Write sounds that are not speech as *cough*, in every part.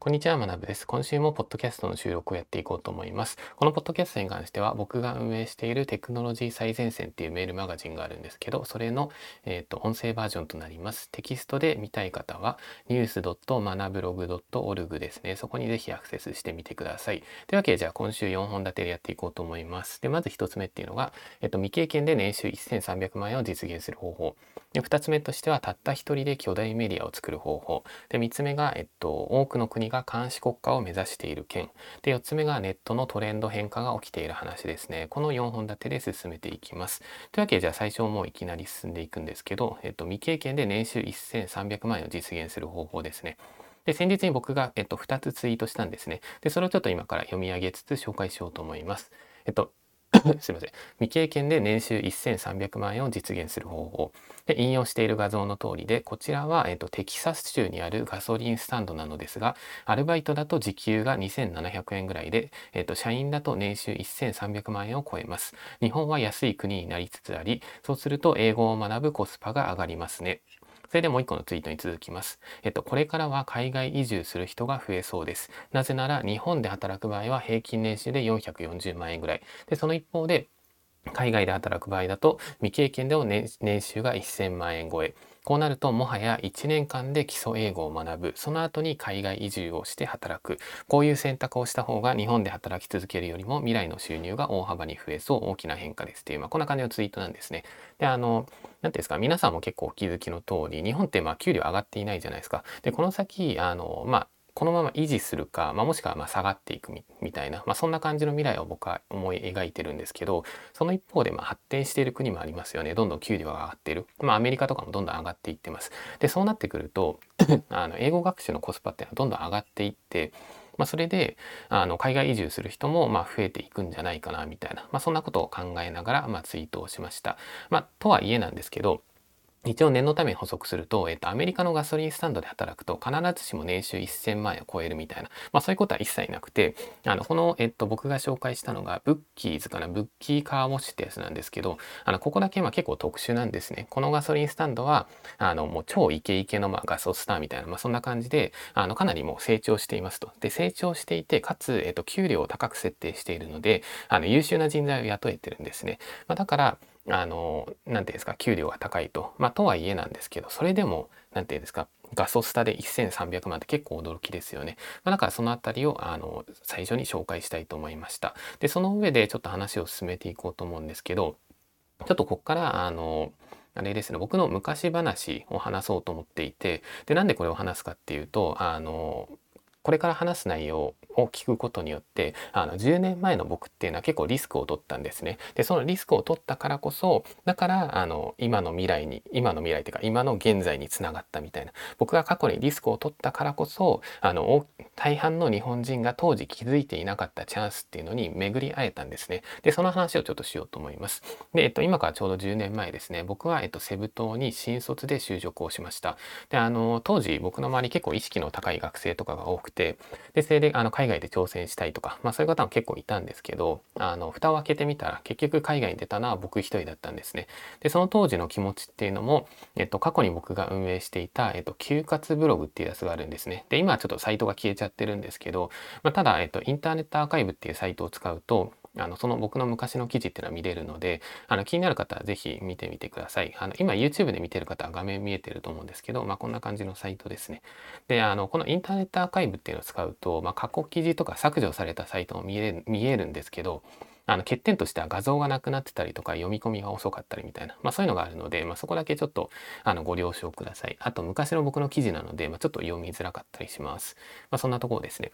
こんにちは、まなぶです。今週もポッドキャストの収録をやっていこうと思います。このポッドキャストに関しては、僕が運営しているテクノロジー最前線っていうメールマガジンがあるんですけど、それの、えーと、音声バージョンとなります。テキストで見たい方は、news.manablog.org ですね。そこにぜひアクセスしてみてください。というわけで、じゃあ今週4本立てでやっていこうと思います。で、まず1つ目っていうのが、えっ、ー、と、未経験で年収1300万円を実現する方法。で、2つ目としては、たった1人で巨大メディアを作る方法。で、3つ目が、えっと、多くの国がが監視国家を目指している件で4つ目がネットのトレンド変化が起きている話ですねこの4本立てで進めていきます。というわけでじゃあ最初もういきなり進んでいくんですけど、えっと、未経験で年収1300万円を実現する方法ですね。で先日に僕が、えっと、2つツイートしたんですね。でそれをちょっと今から読み上げつつ紹介しようと思います。えっと *laughs* すいません。未経験で年収1300万円を実現する方法。で、引用している画像の通りで、こちらは、えっと、テキサス州にあるガソリンスタンドなのですが、アルバイトだと時給が2700円ぐらいで、えっと、社員だと年収1300万円を超えます。日本は安い国になりつつあり、そうすると英語を学ぶコスパが上がりますね。それでもう一個のツイートに続きます。えっと、これからは海外移住する人が増えそうです。なぜなら日本で働く場合は平均年収で440万円ぐらい。で、その一方で海外で働く場合だと未経験でも年収が1000万円超え。こうなるともはや1年間で基礎英語を学ぶその後に海外移住をして働くこういう選択をした方が日本で働き続けるよりも未来の収入が大幅に増えそう大きな変化ですっていう、まあ、こんな感じのツイートなんですね。であの何ていうんですか皆さんも結構お気づきの通り日本ってまあ給料上がっていないじゃないですか。でこの先あのまあこのまま維持するか、まあ、もしくはま下がっていくみたいな、まあ、そんな感じの未来を僕は思い描いてるんですけどその一方でま発展している国もありますよね。どんどん給料が上がっている、まあ、アメリカとかもどんどん上がっていってます。でそうなってくると *clears throat* あの英語学習のコスパっていうのはどんどん上がっていってまあ、それであの海外移住する人もま増えていくんじゃないかなみたいな、まあ、そんなことを考えながらまツイートをしました。まあ、とはいえなんですけど一応念のために補足すると、えっと、アメリカのガソリンスタンドで働くと必ずしも年収1000万円を超えるみたいな、まあ、そういうことは一切なくてあのこの、えっと、僕が紹介したのがブッキーズかなブッキーカーウォッシュってやつなんですけどあのここだけま結構特殊なんですね。このガソリンスタンドはあのもう超イケイケのまあガソスターみたいな、まあ、そんな感じであのかなりもう成長していますと。で成長していてかつ、えっと、給料を高く設定しているのであの優秀な人材を雇えてるんですね、まあ、だからあの何て言うんですか給料が高いとまあとはいえなんですけどそれでも何て言うんですかガソスタで1300万って結構驚きですよね。まあ、だからそのあたりをあの最初に紹介したいと思いました。でその上でちょっと話を進めていこうと思うんですけどちょっとこっからあのあれですね僕の昔話を話そうと思っていてでなんでこれを話すかっていうとあのこれから話す内容を聞くことによってあの10年前の僕っていうのは結構リスクを取ったんですね。でそのリスクを取ったからこそだからあの今の未来に今の未来っていうか今の現在につながったみたいな僕が過去にリスクを取ったからこそあの大半の日本人が当時気づいていなかったチャンスっていうのに巡り会えたんですね。でその話をちょっとしようと思います。で、えっと、今からちょうど10年前ですね僕は、えっと、セブ島に新卒で就職をしました。であの当時僕の周り結構意識の高い学生とかが多くてでそれであの海外で挑戦したいとか、まあ、そういう方も結構いたんですけどあの蓋を開けてみたら結局海外に出たのは僕一人だったんですね。でその当時の気持ちっていうのも、えっと、過去に僕が運営していた、えっと、休活ブログっていうやつがあるんですね。で今はちょっとサイトが消えちゃってるんですけど、まあ、ただ、えっと、インターネットアーカイブっていうサイトを使うとあのその僕の昔の記事っていうのは見れるのであの気になる方は是非見てみてください。あの今 YouTube で見てる方は画面見えてると思うんですけど、まあ、こんな感じのサイトですね。であのこのインターネットアーカイブっていうのを使うと、まあ、過去記事とか削除されたサイトも見え見えるんですけどあの欠点としては画像がなくなってたりとか読み込みが遅かったりみたいな、まあ、そういうのがあるので、まあ、そこだけちょっとあのご了承ください。あと昔の僕の記事なので、まあ、ちょっと読みづらかったりします。まあ、そんなところですね。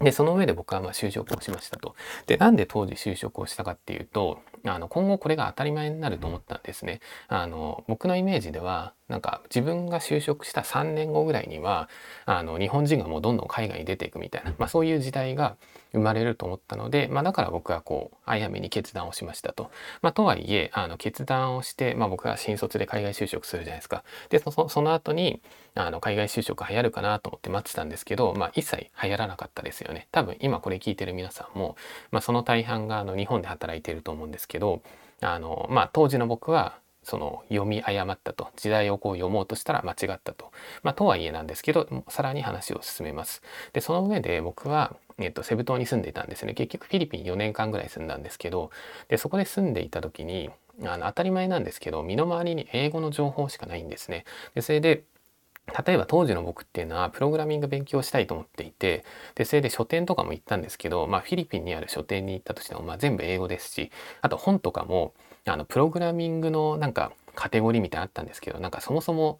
で、その上で僕はまあ就職をしましたと。で、なんで当時就職をしたかっていうと、あの今後これが当たり前になると思ったんですね。あの僕のイメージではなんか自分が就職した3年後ぐらいにはあの日本人がもうどんどん海外に出ていくみたいな、まあ、そういう時代が生まれると思ったので、まあ、だから僕はこうあやめに決断をしましたと。まあ、とはいえあの決断をして、まあ、僕が新卒で海外就職するじゃないですか。でそその後にあの海外就職流行るかなと思って待ってたんですけど、まあ、一切流行らなかったですよね。多分今これ聞いてる皆さんも、まあ、その大半があの日本で働いてると思うんですけどあの、まあ、当時の僕はその読み誤ったと時代をこう読もうとしたら間違ったと、まあ、とはいえなんですけどさらに話を進めますでその上で僕は、えっと、セブ島に住んでいたんですね。結局フィリピン4年間ぐらい住んだんですけどでそこで住んでいた時にあの当たり前なんですけど身の回りに英語の情報しかないんですね。でそれで例えば当時の僕っていうのはプログラミング勉強したいと思っていてでそれで書店とかも行ったんですけど、まあ、フィリピンにある書店に行ったとしても、まあ、全部英語ですしあと本とかもあのプログラミングのなんかカテゴリーみたいなのあったんですけどなんかそもそも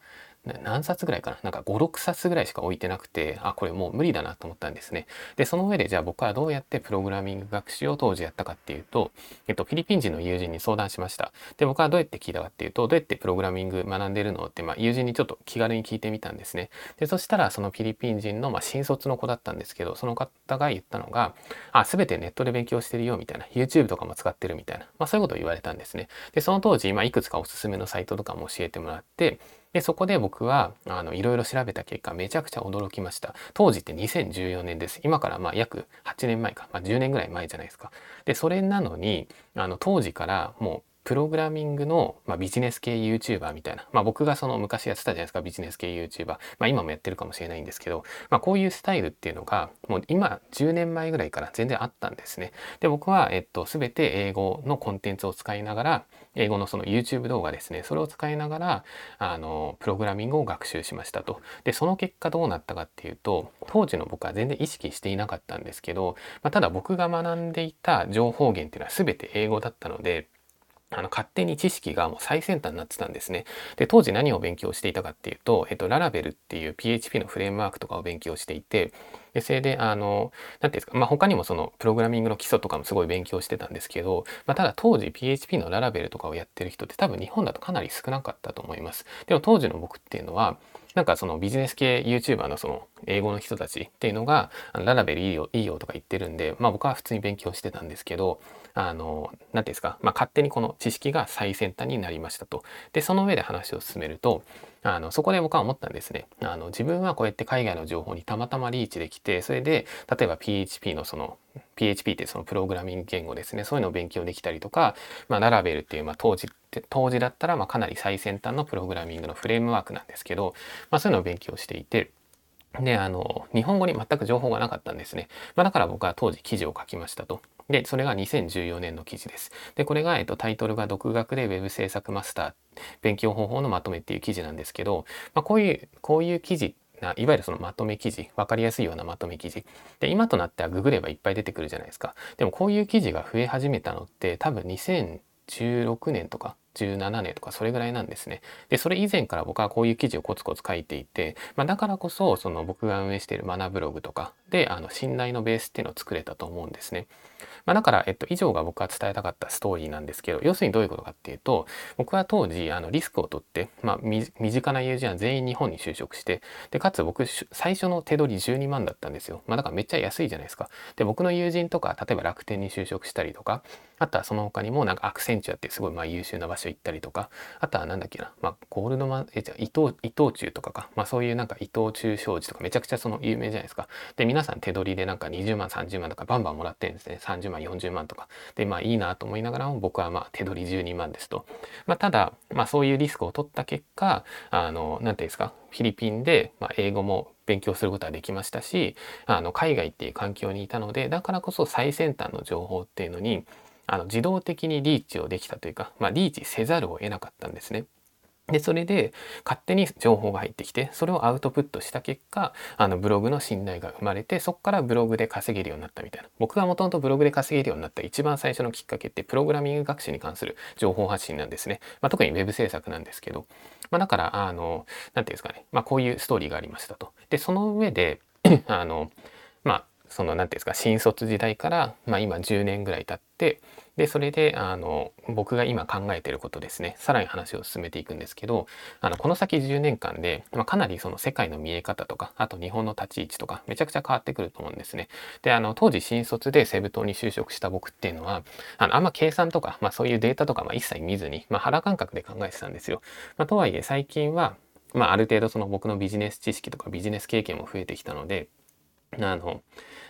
何冊ぐらいかな？なんか56冊ぐらいしか置いてなくてあこれもう無理だなと思ったんですね。でその上でじゃあ僕はどうやってプログラミング学習を当時やったかっていうと、えっと、フィリピン人の友人に相談しました。で僕はどうやって聞いたかっていうとどうやってプログラミング学んでるのって、まあ、友人にちょっと気軽に聞いてみたんですね。でそしたらそのフィリピン人の、まあ、新卒の子だったんですけどその方が言ったのがあ全てネットで勉強してるよみたいな YouTube とかも使ってるみたいな、まあ、そういうことを言われたんですね。でその当時、まあ、いくつかおすすめのサイトとかも教えてもらってでそこで僕はあのいろいろ調べた結果めちゃくちゃ驚きました。当時って2014年です。今からまあ約8年前か、まあ、10年ぐらい前じゃないですか。でそれなのにあの当時からもうプログラミングの、まあ、ビジネス系 YouTuber みたいな、まあ、僕がその昔やってたじゃないですかビジネス系 YouTuber、まあ、今もやってるかもしれないんですけど、まあ、こういうスタイルっていうのがもう今10年前ぐらいから全然あったんですね。で僕は、えっと、全て英語のコンテンツを使いながら英語のその YouTube 動画ですね。それを使いながらあのプログラミングを学習しましたと。でその結果どうなったかっていうと当時の僕は全然意識していなかったんですけど、まあ、ただ僕が学んでいた情報源っていうのは全て英語だったのであの勝手に知識がもう最先端になってたんですね。で当時何を勉強していたかっていうと、えっと、ララベルっていう PHP のフレームワークとかを勉強していてでそれであの何ていうんですか、まあ、他にもそのプログラミングの基礎とかもすごい勉強してたんですけど、まあ、ただ当時 PHP のララベルとかをやってる人って多分日本だとかなり少なかったと思います。でも当時の僕っていうのはなんかそのビジネス系 YouTuber のその英語の人たちっていうのがララベルいいよいいよとか言ってるんで、まあ僕は普通に勉強してたんですけど、あの、何て言うんですか、まあ勝手にこの知識が最先端になりましたと。で、その上で話を進めると、あのそこで僕は思ったんですねあの自分はこうやって海外の情報にたまたまリーチできてそれで例えば PHP のその PHP ってそのプログラミング言語ですねそういうのを勉強できたりとか、まあ、ララベルっていう、まあ、当時当時だったらまあかなり最先端のプログラミングのフレームワークなんですけど、まあ、そういうのを勉強していてであの日本語に全く情報がなかったんですね、まあ、だから僕は当時記事を書きましたとで、それが2014年の記事です。で、これが、えっと、タイトルが独学で Web 制作マスター勉強方法のまとめっていう記事なんですけど、まあ、こういう、こういう記事いわゆるそのまとめ記事、分かりやすいようなまとめ記事。で、今となってはググればいっぱい出てくるじゃないですか。でもこういう記事が増え始めたのって多分2016年とか17年とかそれぐらいなんですね。で、それ以前から僕はこういう記事をコツコツ書いていて、まあ、だからこそその僕が運営しているマナブログとかであの信頼のベースっていうのを作れたと思うんですね。まあ、だから、えっと、以上が僕が伝えたかったストーリーなんですけど、要するにどういうことかっていうと、僕は当時、あの、リスクを取って、まあ、身近な友人は全員日本に就職して、で、かつ僕、最初の手取り12万だったんですよ。まあ、だからめっちゃ安いじゃないですか。で、僕の友人とか、例えば楽天に就職したりとか、あとはその他にも、なんかアクセンチュアってすごいまあ優秀な場所行ったりとか、あとはなんだっけな、まあ、ゴールドマン、え、じゃ伊藤、伊藤忠とかか、まあ、そういうなんか伊藤忠商事とかめちゃくちゃその有名じゃないですか。で、皆さん手取りでなんか20万、30万とかバンバンもらってるんですね。30万、40万とか。で、まあいいなと思いながらも僕はまあ手取り12万ですと。まあただ、まあそういうリスクを取った結果、あの、なんていうんですか、フィリピンで、まあ、英語も勉強することができましたし、あの、海外っていう環境にいたので、だからこそ最先端の情報っていうのに、あの自動的にリーチをできたというか、まあ、リーチせざるを得なかったんですね。でそれで勝手に情報が入ってきてそれをアウトプットした結果あのブログの信頼が生まれてそこからブログで稼げるようになったみたいな。僕がもともとブログで稼げるようになった一番最初のきっかけってプログラミング学習に関する情報発信なんですね、まあ、特に web 制作なんですけど、まあ、だからあの何て言うんですかね、まあ、こういうストーリーがありましたと。でその上で *clears throat* あのその何て言うんですか新卒時代から、まあ、今10年ぐらい経ってでそれであの僕が今考えてることですねさらに話を進めていくんですけどあのこの先10年間で、まあ、かなりその世界の見え方とかあと日本の立ち位置とかめちゃくちゃ変わってくると思うんですね。であの当時新卒でセブ島に就職した僕っていうのはあのあんま計算とか、まあ、そういうデータとか、まあ、一切見ずに、まあ、肌感覚で考えてたんですよ。まあ、とはいえ最近は、まあ、ある程度その僕のビジネス知識とかビジネス経験も増えてきたのであの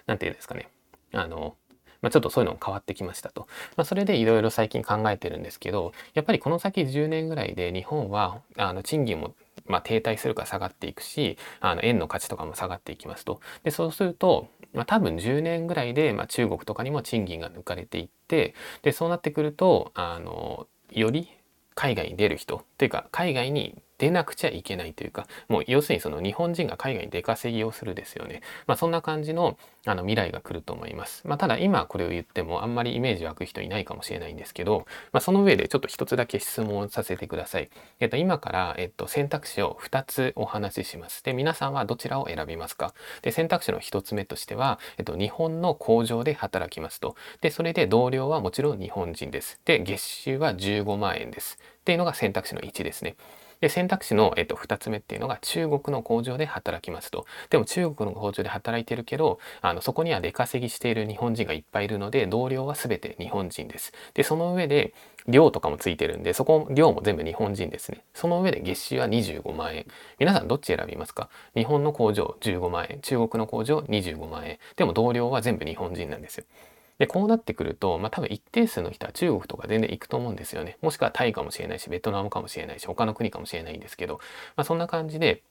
何て言うんですかねあのまあ、ちょっとそういうのも変わってきましたと。まあ、それでいろいろ最近考えてるんですけど、やっぱりこの先10年ぐらいで日本はあの賃金もまあ、停滞するか下がっていくしあの円の価値とかも下がっていきますとでそうすると、まあ、多分10年ぐらいで、まあ、中国とかにも賃金が抜かれていってでそうなってくるとあのより海外に出る人っていうか海外に出なくちゃいけないというかもう要するにその日本人が海外に出稼ぎをするですよね。まあ、そんな感じのあの未来が来ると思います。まあ、ただ今これを言ってもあんまりイメージ湧く人いないかもしれないんですけど、まあ、その上でちょっと一つだけ質問させてください。えっと、今から、えっと、選択肢を2つお話しします。で、皆さんはどちらを選びますか？で、選択肢の1つ目としては、えっと、日本の工場で働きますと。で、それで同僚はもちろん日本人です。で、月収は15万円です。っていうのが選択肢の1ですね。で選択肢の、えっと、2つ目っていうのが中国の工場で働きますと。でも中国の工場で働いてるけどあのそこには出稼ぎしている日本人がいっぱいいるので同僚は全て日本人です。でその上で寮とかもついてるんでそこ寮も全部日本人ですね。その上で月収は25万円。皆さんどっち選びますか？日本の工場15万円中国の工場25万円でも同僚は全部日本人なんですよ。で、こうなってくると、まあ多分一定数の人は中国とか全然行くと思うんですよね。もしくはタイかもしれないし、ベトナムかもしれないし、他の国かもしれないんですけど、まあそんな感じで、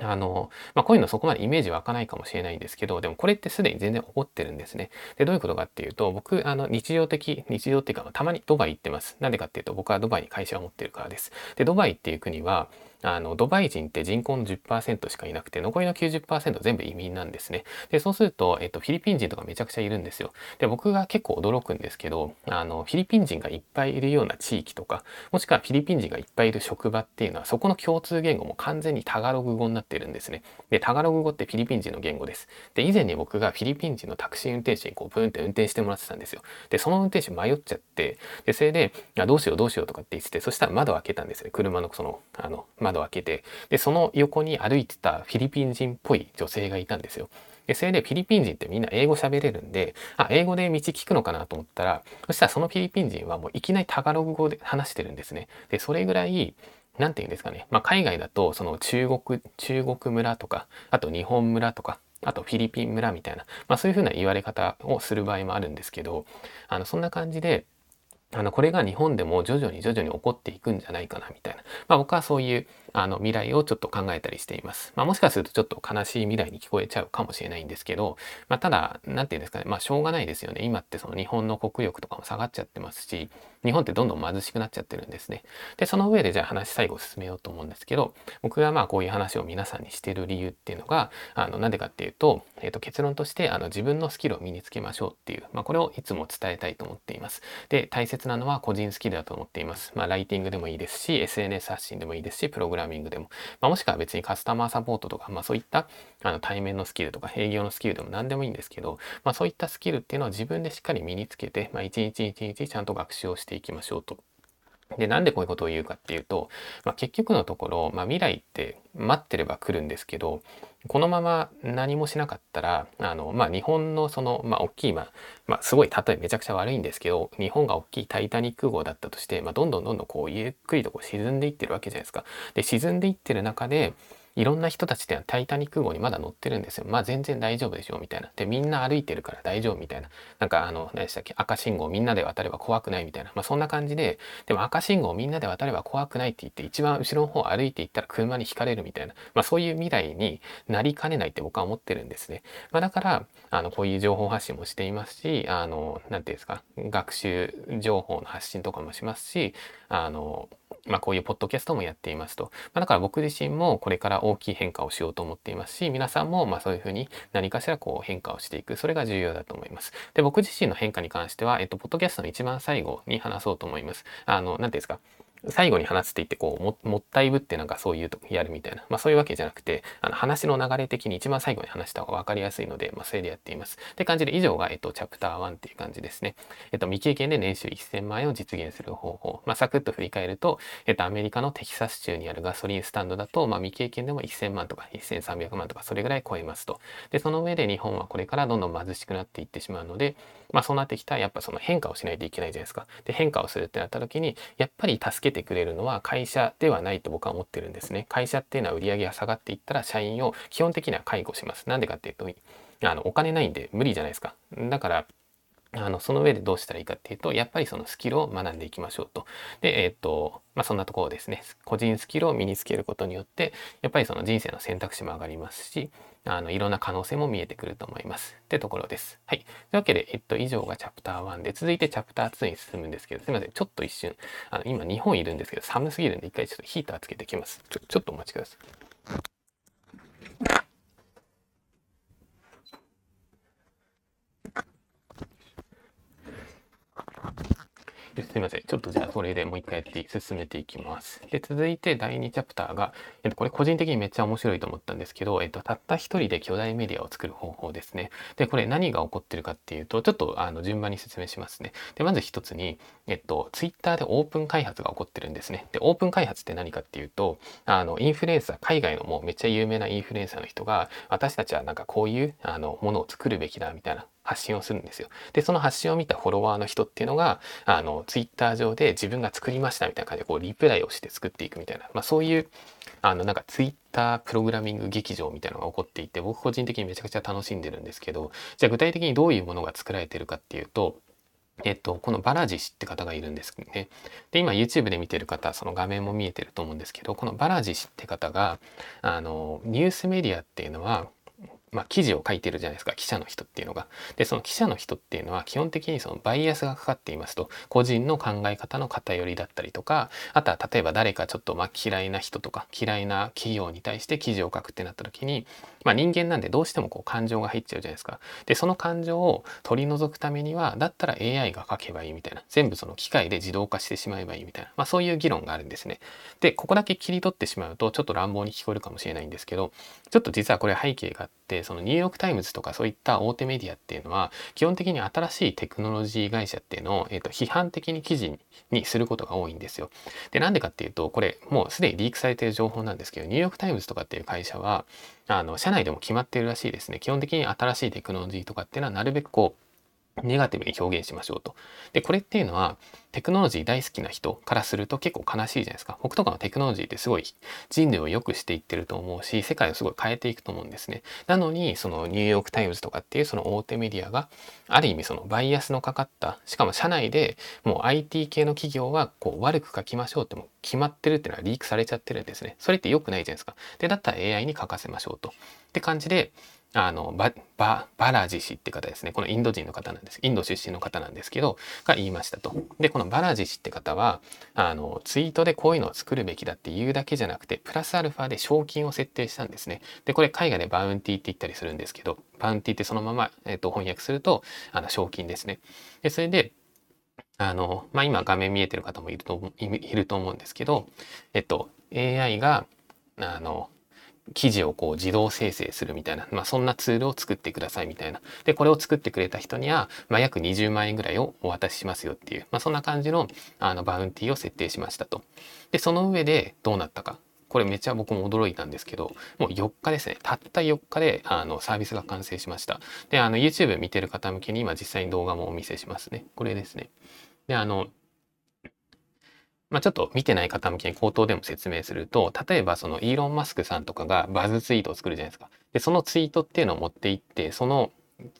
あの、まあ、こういうのそこまでイメージ湧かないかもしれないんですけど、でもこれってすでに全然起こってるんですね。で、どういうことかっていうと、僕、あの、日常的、日常っていうか、たまにドバイ行ってます。なんでかっていうと、僕はドバイに会社を持ってるからです。で、ドバイっていう国は、あのドバイ人って人口の10%しかいなくて残りの90%全部移民なんですね。でそうすると、えっと、フィリピン人とかめちゃくちゃいるんですよ。で僕が結構驚くんですけどあのフィリピン人がいっぱいいるような地域とかもしくはフィリピン人がいっぱいいる職場っていうのはそこの共通言語も完全にタガログ語になってるんですね。でタガログ語ってフィリピン人の言語です。で以前に僕がフィリピン人のタクシー運転手にこうブーンって運転してもらってたんですよ。でその運転手迷っちゃってでそれでどうしようどうしようとかって言っててそしたら窓開けたんですね車のそのあの窓開けてでその横に歩いてたフィリピン人っぽい女性がいたんですよ。でそれでフィリピン人ってみんな英語喋れるんであ英語で道聞くのかなと思ったらそしたらそのフィリピン人はもういきなりタガログ語で話してるんですね。でそれぐらい何て言うんですかね、まあ、海外だとその中国中国村とかあと日本村とかあとフィリピン村みたいな、まあ、そういうふうな言われ方をする場合もあるんですけどあのそんな感じであのこれが日本でも徐々に徐々に起こっていくんじゃないかなみたいな、まあ、僕はそういうあの未来をちょっと考えたりしています。まあ、もしかするとちょっと悲しい未来に聞こえちゃうかもしれないんですけど、まあ、ただ何て言うんですかねまあしょうがないですよね今ってその日本の国力とかも下がっちゃってますし日本ってどんどん貧しくなっちゃってるんですね。でその上でじゃあ話最後進めようと思うんですけど僕がまあこういう話を皆さんにしてる理由っていうのがあのなんでかっていうと,、えー、と結論としてあの自分のスキルを身につけましょうっていう、まあ、これをいつも伝えたいと思っています。で大切なのは個人スキルだと思っています。まあ、ライティングでもいいですし SNS 発信でもいいですしプログラミングでも、まあ、もしくは別にカスタマーサポートとか、まあ、そういったあの対面のスキルとか営業のスキルでも何でもいいんですけど、まあ、そういったスキルっていうのは自分でしっかり身につけて、まあ、一日一日ちゃんと学習をしていきましょうと。で、なんでこういうことを言うかっていうと、まあ、結局のところ、まあ、未来って待ってれば来るんですけど、このまま何もしなかったら、あの、まあ、日本のその、まあ、大きい、まあ、まあ、すごい例えめちゃくちゃ悪いんですけど、日本が大きいタイタニック号だったとして、まあ、どんどんどんどんこう、ゆっくりとこう沈んでいってるわけじゃないですか。で、沈んでいってる中で、いろんな人たちってのはタイタニック号にまだ乗ってるんですよ。まあ全然大丈夫でしょうみたいな。で、みんな歩いてるから大丈夫みたいな。なんかあの、何でしたっけ赤信号みんなで渡れば怖くないみたいな。まあそんな感じで、でも赤信号みんなで渡れば怖くないって言って一番後ろの方歩いていったら車にひかれるみたいな。まあそういう未来になりかねないって僕は思ってるんですね。まあだから、あの、こういう情報発信もしていますし、あの、なんていうんですか、学習情報の発信とかもしますし、あの、まあ、こういうポッドキャストもやっていますと。まあ、だから僕自身もこれから大きい変化をしようと思っていますし、皆さんもまそういうふうに何かしらこう変化をしていく。それが重要だと思います。で、僕自身の変化に関しては、えっと、ポッドキャストの一番最後に話そうと思います。あの、何ていうんですか。最後に話すって言ってこうもったいぶってなんかそういうとやるみたいな、まあ、そういうわけじゃなくてあの話の流れ的に一番最後に話した方が分かりやすいので、まあ、それでやっています。って感じで以上が、えっと、チャプター1っていう感じですね。えっと、未経験で年収1000万円を実現する方法。まあ、サクッと振り返ると、えっと、アメリカのテキサス州にあるガソリンスタンドだと、まあ、未経験でも1000万とか1300万とかそれぐらい超えますと。で、その上で日本はこれからどんどん貧しくなっていってしまうので、まあ、そうなってきたらやっぱその変化をしないといけないじゃないですか。で、変化をするってなった時に、やっぱり助けてくれるのは会社ではないと僕は思ってるんですね。会社っていうのは売り上げが下がっていったら社員を基本的には介護します。なんでかっていうと、あのお金ないんで無理じゃないですか。だからあのその上でどうしたらいいかっていうとやっぱりそのスキルを学んでいきましょうと。でえっ、とまあそんなところですね個人スキルを身につけることによってやっぱりその人生の選択肢も上がりますしあのいろんな可能性も見えてくると思いますってところです。はい。というわけで、えっと、以上がチャプター1で続いてチャプター2に進むんですけどすいませんちょっと一瞬あの今日本いるんですけど寒すぎるんで一回ちょっとヒーターつけてきます。ちょちょっとお待ちください。すいません。ちょっとじゃあそれでもう一回やって進めていきます。で、続いて第2チャプターが、えっと、これ個人的にめっちゃ面白いと思ったんですけど、えっと、たった一人で巨大メディアを作る方法ですね。で、これ何が起こってるかっていうと、ちょっとあの順番に説明しますね。で、まず一つに、えっと、ツイッターでオープン開発が起こってるんですね。で、オープン開発って何かっていうと、あの、インフルエンサー、海外のもうめっちゃ有名なインフルエンサーの人が、私たちはなんかこういうあのものを作るべきだみたいな発信をするんですよ。で、その発信を見たフォロワーの人っていうのが、あの、ツイッター上で自分が作りましたみたいな感じで、こう、リプライをして作っていくみたいな、まあそういう、あの、なんかツイッタープログラミング劇場みたいなのが起こっていて、僕個人的にめちゃくちゃ楽しんでるんですけど、じゃあ具体的にどういうものが作られてるかっていうと、えっと、このバラジ氏って方がいるんですけどね。で、今 YouTube で見てる方、その画面も見えてると思うんですけど、このバラジ氏って方が、あの、ニュースメディアっていうのは、まあ、記事を書いてるじゃないですか記者の人っていうのが。でその記者の人っていうのは基本的にそのバイアスがかかっていますと個人の考え方の偏りだったりとかあとは例えば誰かちょっとまあ嫌いな人とか嫌いな企業に対して記事を書くってなった時に、まあ、人間なんでどうしてもこう感情が入っちゃうじゃないですか。でその感情を取り除くためにはだったら AI が書けばいいみたいな全部その機械で自動化してしまえばいいみたいな、まあ、そういう議論があるんですね。でここだけ切り取ってしまうとちょっと乱暴に聞こえるかもしれないんですけどちょっと実はこれ背景があってそのニューヨークタイムズとかそういった大手メディアっていうのは基本的に新しいテクノロジー会社っていうのを、えー、と批判的に記事にすることが多いんですよ。でなんでかっていうとこれもうすでにリークされている情報なんですけどニューヨークタイムズとかっていう会社はあの社内でも決まってるらしいですね。基本的に新しいテクノロジーとかっていうのはなるべくこうネガティブに表現しましょうと。で、これっていうのはテクノロジー大好きな人からすると結構悲しいじゃないですか。僕とかのテクノロジーってすごい人類を良くしていってると思うし、世界をすごい変えていくと思うんですね。なのに、そのニューヨークタイムズとかっていうその大手メディアが、ある意味そのバイアスのかかった、しかも社内でもう IT 系の企業はこう悪く書きましょうっても決まってるっていうのはリークされちゃってるんですね。それって良くないじゃないですか。で、だったら AI に書かせましょうと。って感じで、あのバババラジ氏って方ですね。このインド人の方なんです。インド出身の方なんですけどが言いましたと。でこのバラジ氏って方はあのツイートでこういうのを作るべきだって言うだけじゃなくてプラスアルファで賞金を設定したんですね。でこれ海外でバウンティって言ったりするんですけどバウンティってそのまま、えー、と翻訳するとあの賞金ですね。でそれであのまあ今画面見えてる方もいるといると思うんですけどえっと AI があの記事をこう自動生成するみたいな、まあ、そんなツールを作ってくださいみたいな。で、これを作ってくれた人には、まあ、約20万円ぐらいをお渡ししますよっていう、まあ、そんな感じのあのバウンティーを設定しましたと。で、その上でどうなったか。これめっちゃ僕も驚いたんですけど、もう4日ですね。たった4日であのサービスが完成しました。で、あの YouTube 見てる方向けに今実際に動画もお見せしますね。これですね。で、あの、まあ、ちょっと見てない方向けに口頭でも説明すると、例えばそのイーロン・マスクさんとかがバズツイートを作るじゃないですか。で、そのツイートっていうのを持っていって、その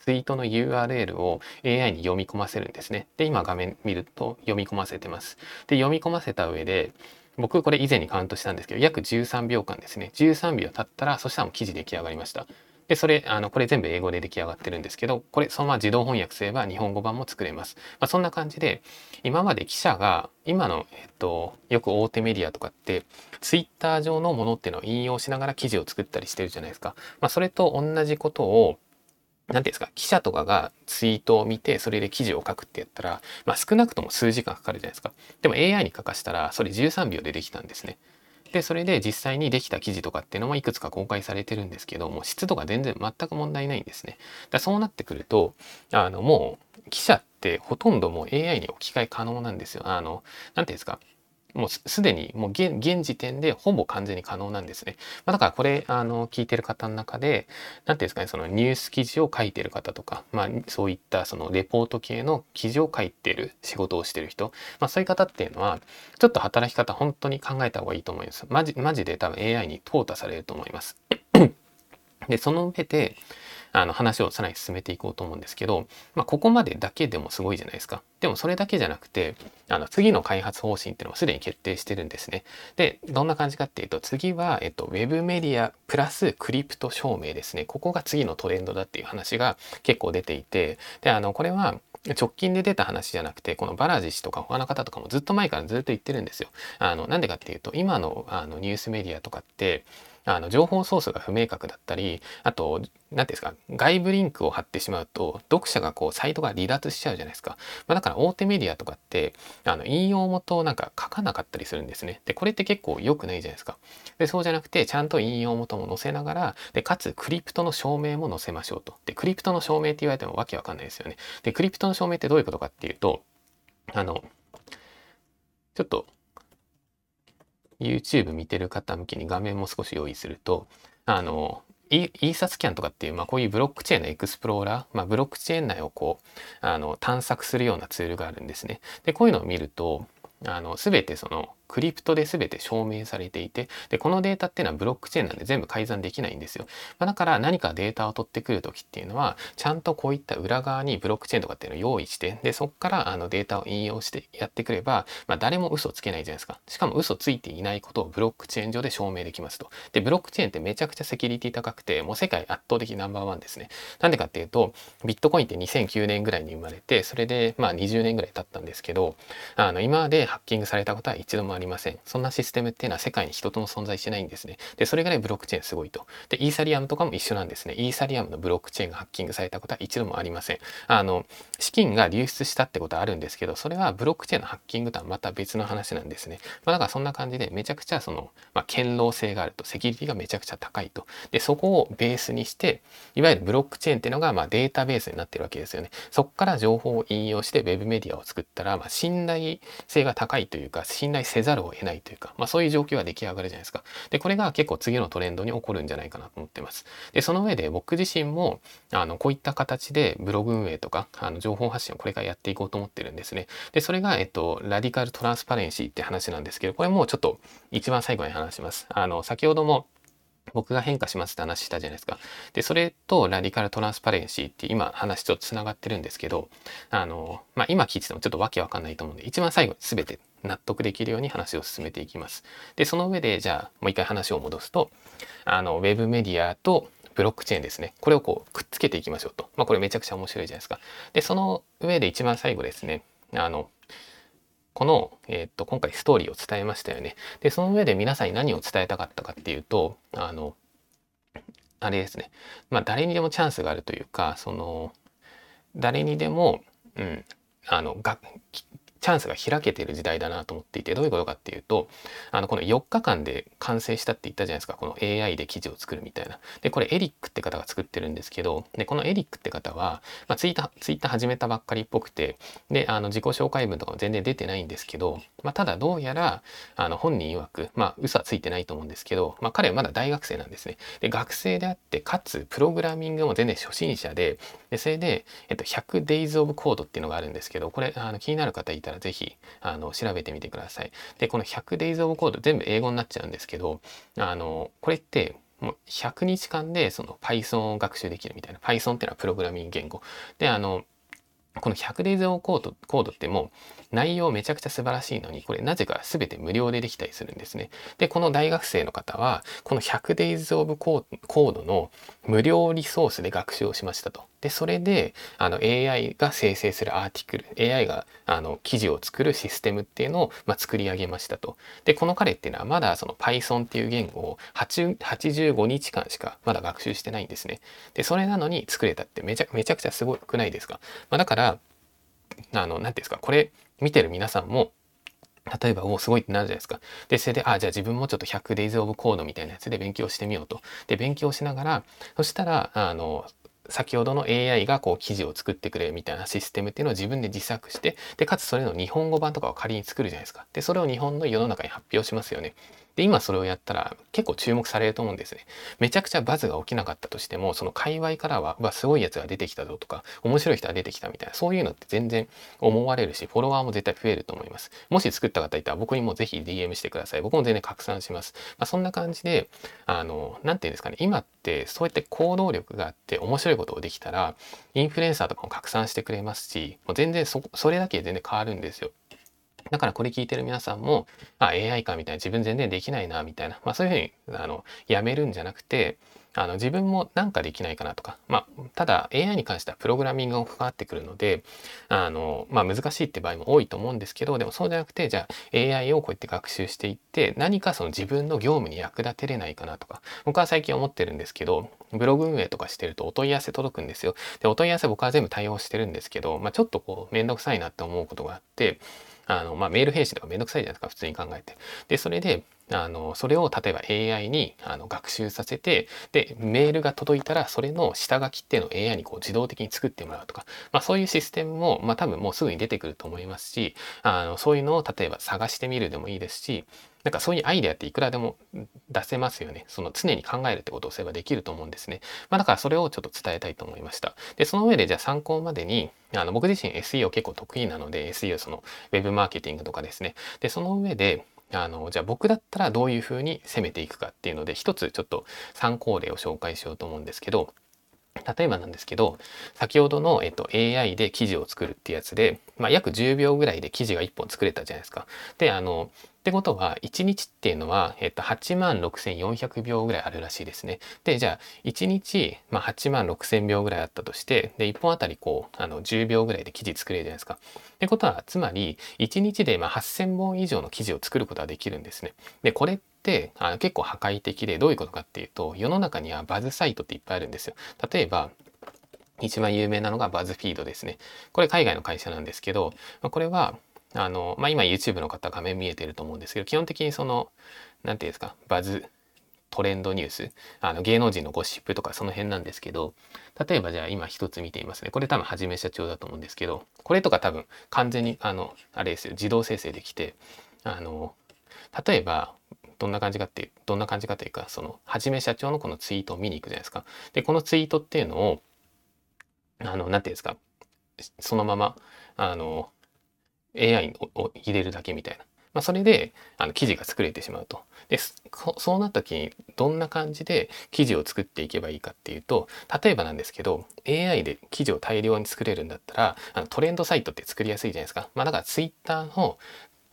ツイートの URL を AI に読み込ませるんですね。で、今画面見ると読み込ませてます。で、読み込ませた上で、僕これ以前にカウントしたんですけど、約13秒間ですね。13秒経ったら、そしたらもう記事出来上がりました。で、それ、あの、これ全部英語で出来上がってるんですけど、これそのまま自動翻訳すれば日本語版も作れます。まあ、そんな感じで、今まで記者が、今の、えっと、よく大手メディアとかって、ツイッター上のものっていうのを引用しながら記事を作ったりしてるじゃないですか。まあ、それと同じことを、何ていうんですか、記者とかがツイートを見て、それで記事を書くってやったら、まあ、少なくとも数時間かかるじゃないですか。でも AI に書かしたら、それ13秒でできたんですね。でそれで実際にできた記事とかっていうのもいくつか公開されてるんですけども湿度が全然全く問題ないんですね。だそうなってくるとあのもう記者ってほとんどもう AI に置き換え可能なんですよ。あの何て言うんですかもうすでにもう現現時点でほぼ完全に可能なんですね。まあ、だからこれあの聞いてる方の中で何ていうんですかねそのニュース記事を書いてる方とか、まあ、そういったそのレポート系の記事を書いてる仕事をしてる人、まあ、そういう方っていうのはちょっと働き方本当に考えた方がいいと思います。マジマジで多分 AI に淘汰されると思います。でその上であの話をさらに進めていこうと思うんですけど、まあ、ここまでだけでもすごいじゃないですか。でもそれだけじゃなくて、あの次の開発方針っていうのもすでに決定してるんですね。で、どんな感じかっていうと、次は、えっと、ウェブメディアプラスクリプト証明ですね。ここが次のトレンドだっていう話が結構出ていて、で、あの、これは直近で出た話じゃなくて、このバラジ氏とか他の方とかもずっと前からずっと言ってるんですよ。あの、なんでかっていうと、今のあのニュースメディアとかって、あの情報ソースが不明確だったりあと何てうんですか外部リンクを貼ってしまうと読者がこうサイトが離脱しちゃうじゃないですか、まあ、だから大手メディアとかってあの引用元をなんか書かなかったりするんですね。でこれって結構良くないじゃないですか。でそうじゃなくてちゃんと引用元も載せながらでかつクリプトの証明も載せましょうと。でクリプトの証明って言われてもわけわかんないですよね。でクリプトの証明ってどういうことかっていうとあのちょっと YouTube 見てる方向けに画面も少し用意すると、あの、イーサスキャンとかっていう、まあ、こういうブロックチェーンのエクスプローラー、まあ、ブロックチェーン内をこう、あの、探索するようなツールがあるんですね。で、こういうのを見ると、あの、すべてその、クリプトで全て証明されていてでこのデータっていうのはブロックチェーンなんで全部改ざんできないんですよ、まあ、だから何かデータを取ってくる時っていうのはちゃんとこういった裏側にブロックチェーンとかっていうのを用意してでそこからあのデータを引用してやってくれば、まあ、誰も嘘つけないじゃないですか。しかも嘘ついていないことをブロックチェーン上で証明できますと。でブロックチェーンってめちゃくちゃセキュリティ高くてもう世界圧倒的ナンバーワンですね。なんでかっていうとビットコインって2009年ぐらいに生まれてそれでまあ20年ぐらい経ったんですけどあの今までハッキングされたことは一度もありませんそんなシステムっていうのは世界に人とも存在してないんですね。で、それぐらいブロックチェーンすごいと。で、イーサリアムとかも一緒なんですね。イーサリアムのブロックチェーンがハッキングされたことは一度もありません。あの、資金が流出したってことはあるんですけど、それはブロックチェーンのハッキングとはまた別の話なんですね。まあ、だからそんな感じでめちゃくちゃその、まあ、堅牢性があると、セキュリティがめちゃくちゃ高いと。で、そこをベースにして、いわゆるブロックチェーンっていうのがまあデータベースになってるわけですよね。そこから情報を引用して Web メディアを作ったら、まあ、信頼性が高いというか、信頼せざるを得ないというか、まあ、そういう状況は出来上がるじゃないですか。で、これが結構次のトレンドに起こるんじゃないかなと思ってます。で、その上で僕自身も、あの、こういった形でブログ運営とか、あの、情報発信をこれからやっていこうと思ってるんですね。で、それが、えっと、ラディカルトランスパレンシーって話なんですけど、これもちょっと一番最後に話します。あの、先ほども僕が変化しますって話したじゃないですか。で、それとラディカルトランスパレンシーって今話ちょっとつながってるんですけど、あの、まあ、今聞いててもちょっとわけわかんないと思うんで、一番最後に全て納得できるように話を進めていきます。で、その上で、じゃあもう一回話を戻すと、あの、ウェブメディアとブロックチェーンですね。これをこうくっつけていきましょうと。まあ、これめちゃくちゃ面白いじゃないですか。で、その上で一番最後ですね、あの、この、えー、っと、今回ストーリーを伝えましたよね。で、その上で皆さんに何を伝えたかったかっていうと、あの、あれですね。まあ、誰にでもチャンスがあるというか、その、誰にでも、うん、あの、が、チャンスが開けてる時代だなと思っていてどういうことかっていうとあのこの4日間で完成したって言ったじゃないですかこの AI で記事を作るみたいな。でこれエリックって方が作ってるんですけどでこのエリックって方は、まあ、ツイッターツイッター始めたばっかりっぽくてであの自己紹介文とかも全然出てないんですけど、まあ、ただどうやらあの本人曰くまあ嘘はついてないと思うんですけど、まあ、彼はまだ大学生なんですね。で学生であってかつプログラミングも全然初心者ででそれで、えっと、100 days of code っていうのがあるんですけどこれあの気になる方いたら是非ああの調べてみてください。でこの100 days of code 全部英語になっちゃうんですけどあのこれってもう100日間でその Python を学習できるみたいな Python っていうのはプログラミング言語であのこの100 days of code, コードってもう内容めちゃくちゃ素晴らしいのにこれなぜか全て無料でできたりするんですね。でこの大学生の方はこの100 days of code の無料リソースで学習をしましたと。でそれであの AI が生成するアーティクル AI があの記事を作るシステムっていうのを、まあ、作り上げましたと。でこの彼っていうのはまだその Python っていう言語を85日間しかまだ学習してないんですね。でそれなのに作れたってめちゃめちゃくちゃすごくないですか？まあ、だからあの何て言うんですか？これ見てる皆さんも例えば、おすごいってなるじゃないですか。で、それで、あ、じゃあ自分もちょっと100 days of code みたいなやつで勉強してみようと。で、勉強しながら、そしたら、あの、先ほどの AI がこう記事を作ってくれるみたいなシステムっていうのを自分で自作してでかつそれの日本語版とかを仮に作るじゃないですか。でそれを日本の世の中に発表しますよね。で、今それをやったら結構注目されると思うんですね。めちゃくちゃバズが起きなかったとしても、その界隈からは、うわ、すごいやつが出てきたぞとか、面白い人が出てきたみたいな、そういうのって全然思われるし、フォロワーも絶対増えると思います。もし作った方いたら僕にもぜひ DM してください。僕も全然拡散します。まあ、そんな感じで、あの、なんていうんですかね、今ってそうやって行動力があって面白いことをできたら、インフルエンサーとかも拡散してくれますし、もう全然そ、それだけで全然変わるんですよ。だからこれ聞いてる皆さんも、あ、AI かみたいな自分全然できないなみたいな、まあそういうふうに、あの、やめるんじゃなくて、あの自分も何かできないかなとか、まあ、ただ AI に関してはプログラミングが関わってくるので、あの、まあ難しいって場合も多いと思うんですけど、でもそうじゃなくて、じゃあ AI をこうやって学習していって、何かその自分の業務に役立てれないかなとか、僕は最近思ってるんですけど、ブログ運営とかしてるとお問い合わせ届くんですよ。で、お問い合わせ僕は全部対応してるんですけど、まあちょっとこうめんどくさいなって思うことがあって、あの、まあ、メール返信とかめんどくさいじゃないですか、普通に考えて。で、それで、あの、それを例えば AI にあの学習させて、で、メールが届いたら、それの下書きっていうのを AI にこう自動的に作ってもらうとか、まあ、そういうシステムも、まあ、多分もうすぐに出てくると思いますし、あの、そういうのを例えば探してみるでもいいですし、なんかそういうアイデアっていくらでも出せますよね。その常に考えるってことをすればできると思うんですね。まあだからそれをちょっと伝えたいと思いました。で、その上でじゃあ参考までに、あの僕自身 SEO 結構得意なので、SEO その Web マーケティングとかですね。で、その上で、あのじゃあ僕だったらどういうふうに攻めていくかっていうので一つちょっと参考例を紹介しようと思うんですけど例えばなんですけど先ほどの、えっと、AI で記事を作るってやつで、まあ、約10秒ぐらいで記事が1本作れたじゃないですか。であのってことは、1日っていうのは、えっと、8万6400秒ぐらいあるらしいですね。で、じゃあ、1日、まあ、8万6000秒ぐらいあったとして、で、1本あたりこう、あの、10秒ぐらいで記事作れるじゃないですか。ってことは、つまり、1日でまあ8000本以上の記事を作ることができるんですね。で、これって、あの結構破壊的で、どういうことかっていうと、世の中にはバズサイトっていっぱいあるんですよ。例えば、一番有名なのがバズフィードですね。これ海外の会社なんですけど、まあこれはあの、まあ、今 YouTube の方画面見えてると思うんですけど、基本的にその、何て言うんですか、バズ、トレンドニュース、あの芸能人のゴシップとかその辺なんですけど、例えばじゃあ今一つ見ていますね。これ多分はじめ社長だと思うんですけど、これとか多分完全にあの、あれですよ、自動生成できて、あの、例えば、どんな感じかっていう、どんな感じかというか、その、はじめ社長のこのツイートを見に行くじゃないですか。で、このツイートっていうのを、あの、なんていうんですか、そのまま、あの、AI を入れるだけみたいな。まあ、それであの記事が作れてしまうと。でそうなった時にどんな感じで記事を作っていけばいいかっていうと例えばなんですけど AI で記事を大量に作れるんだったらあのトレンドサイトって作りやすいじゃないですか。まあ、だから Twitter の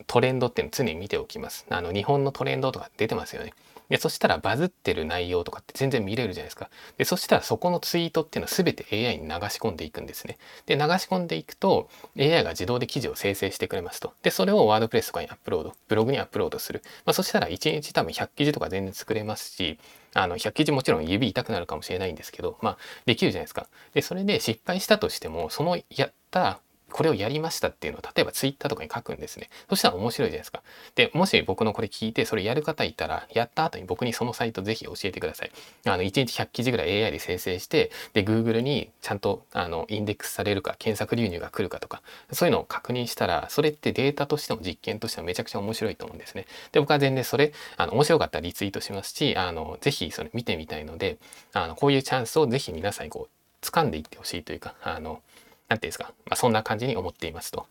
トレンドっていうの常に見ておきます。あの日本のトレンドとか出てますよね。で、そしたらバズってる内容とかって全然見れるじゃないですか。で、そしたらそこのツイートっていうのは全て AI に流し込んでいくんですね。で、流し込んでいくと AI が自動で記事を生成してくれますと。で、それをワードプレスとかにアップロード、ブログにアップロードする。まあ、そしたら1日多分100記事とか全然作れますし、あの100記事もちろん指痛くなるかもしれないんですけど、まあ、できるじゃないですか。で、それで失敗したとしても、そのやったこれをやりましたっていうのを例えばツイッターとかに書くんですね。そしたら面白いじゃないですか。で、もし僕のこれ聞いてそれやる方いたら、やった後に僕にそのサイトぜひ教えてください。あの、1日100記事ぐらい AI で生成して、で、Google にちゃんとあのインデックスされるか、検索流入が来るかとか、そういうのを確認したら、それってデータとしても実験としてもめちゃくちゃ面白いと思うんですね。で、僕は全然それ、あの、面白かったらリツイートしますし、あの、ぜひそれ見てみたいので、あの、こういうチャンスをぜひ皆さんにこう、掴んでいってほしいというか、あの、なんていうんですか、まあ、そんな感じに思っていますと。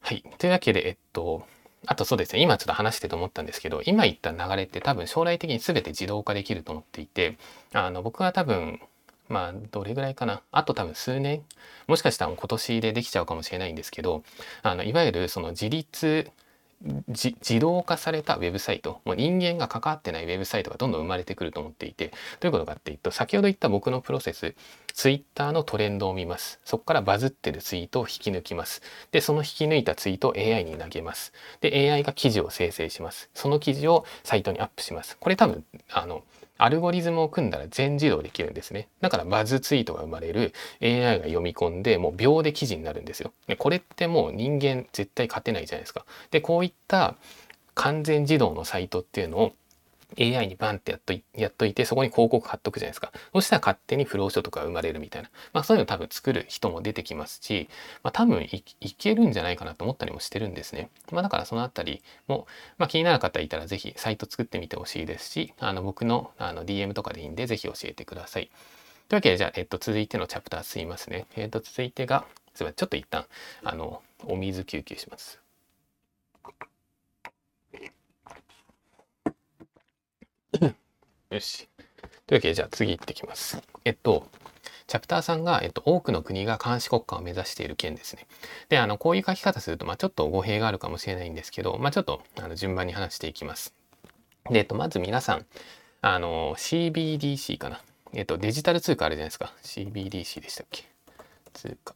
はい。というわけで、えっと、あとそうですね、今ちょっと話してて思ったんですけど、今言った流れって多分将来的に全て自動化できると思っていて、あの、僕は多分、まあ、どれぐらいかな？あと多分数年、もしかしたら今年でできちゃうかもしれないんですけど、あの、いわゆるその自立自動化されたウェブサイトもう人間が関わってないウェブサイトがどんどん生まれてくると思っていてどういうことかっていうと先ほど言った僕のプロセスツイッターのトレンドを見ます。そこからバズってるツイートを引き抜きます。でその引き抜いたツイートを AI に投げます。で AI が記事を生成します。その記事をサイトにアップします。これ多分あのアルゴリズムを組んだら全自動できるんですね。だからバズツイートが生まれる AI が読み込んでもう秒で記事になるんですよ。でこれってもう人間絶対勝てないじゃないですか。でこういった完全自動のサイトっていうのを AI にバンってやっとやっといてそこに広告貼っとくじゃないですか。そしたら勝手に不労所とか生まれるみたいな、まあ、そういうの多分作る人も出てきますし、まあ、多分いけるんじゃないかなと思ったりもしてるんですね、まあ、だからそのあたりも、まあ、気になる方いたら是非サイト作ってみてほしいですしあの僕のあの DM とかでいいんで是非教えてください。というわけでじゃあ、えっと、続いてのチャプター進みますね。えっと続いてがすいませんちょっと一旦あのお水休憩します。*coughs* よし。というわけで、じゃあ次行ってきます。えっと、チャプター3が、えっと、多くの国が監視国家を目指している件ですね。で、あの、こういう書き方すると、まあ、ちょっと語弊があるかもしれないんですけど、まあ、ちょっと、あの、順番に話していきます。で、えっと、まず皆さん、あの、CBDC かな。えっと、デジタル通貨あるじゃないですか。CBDC でしたっけ通貨。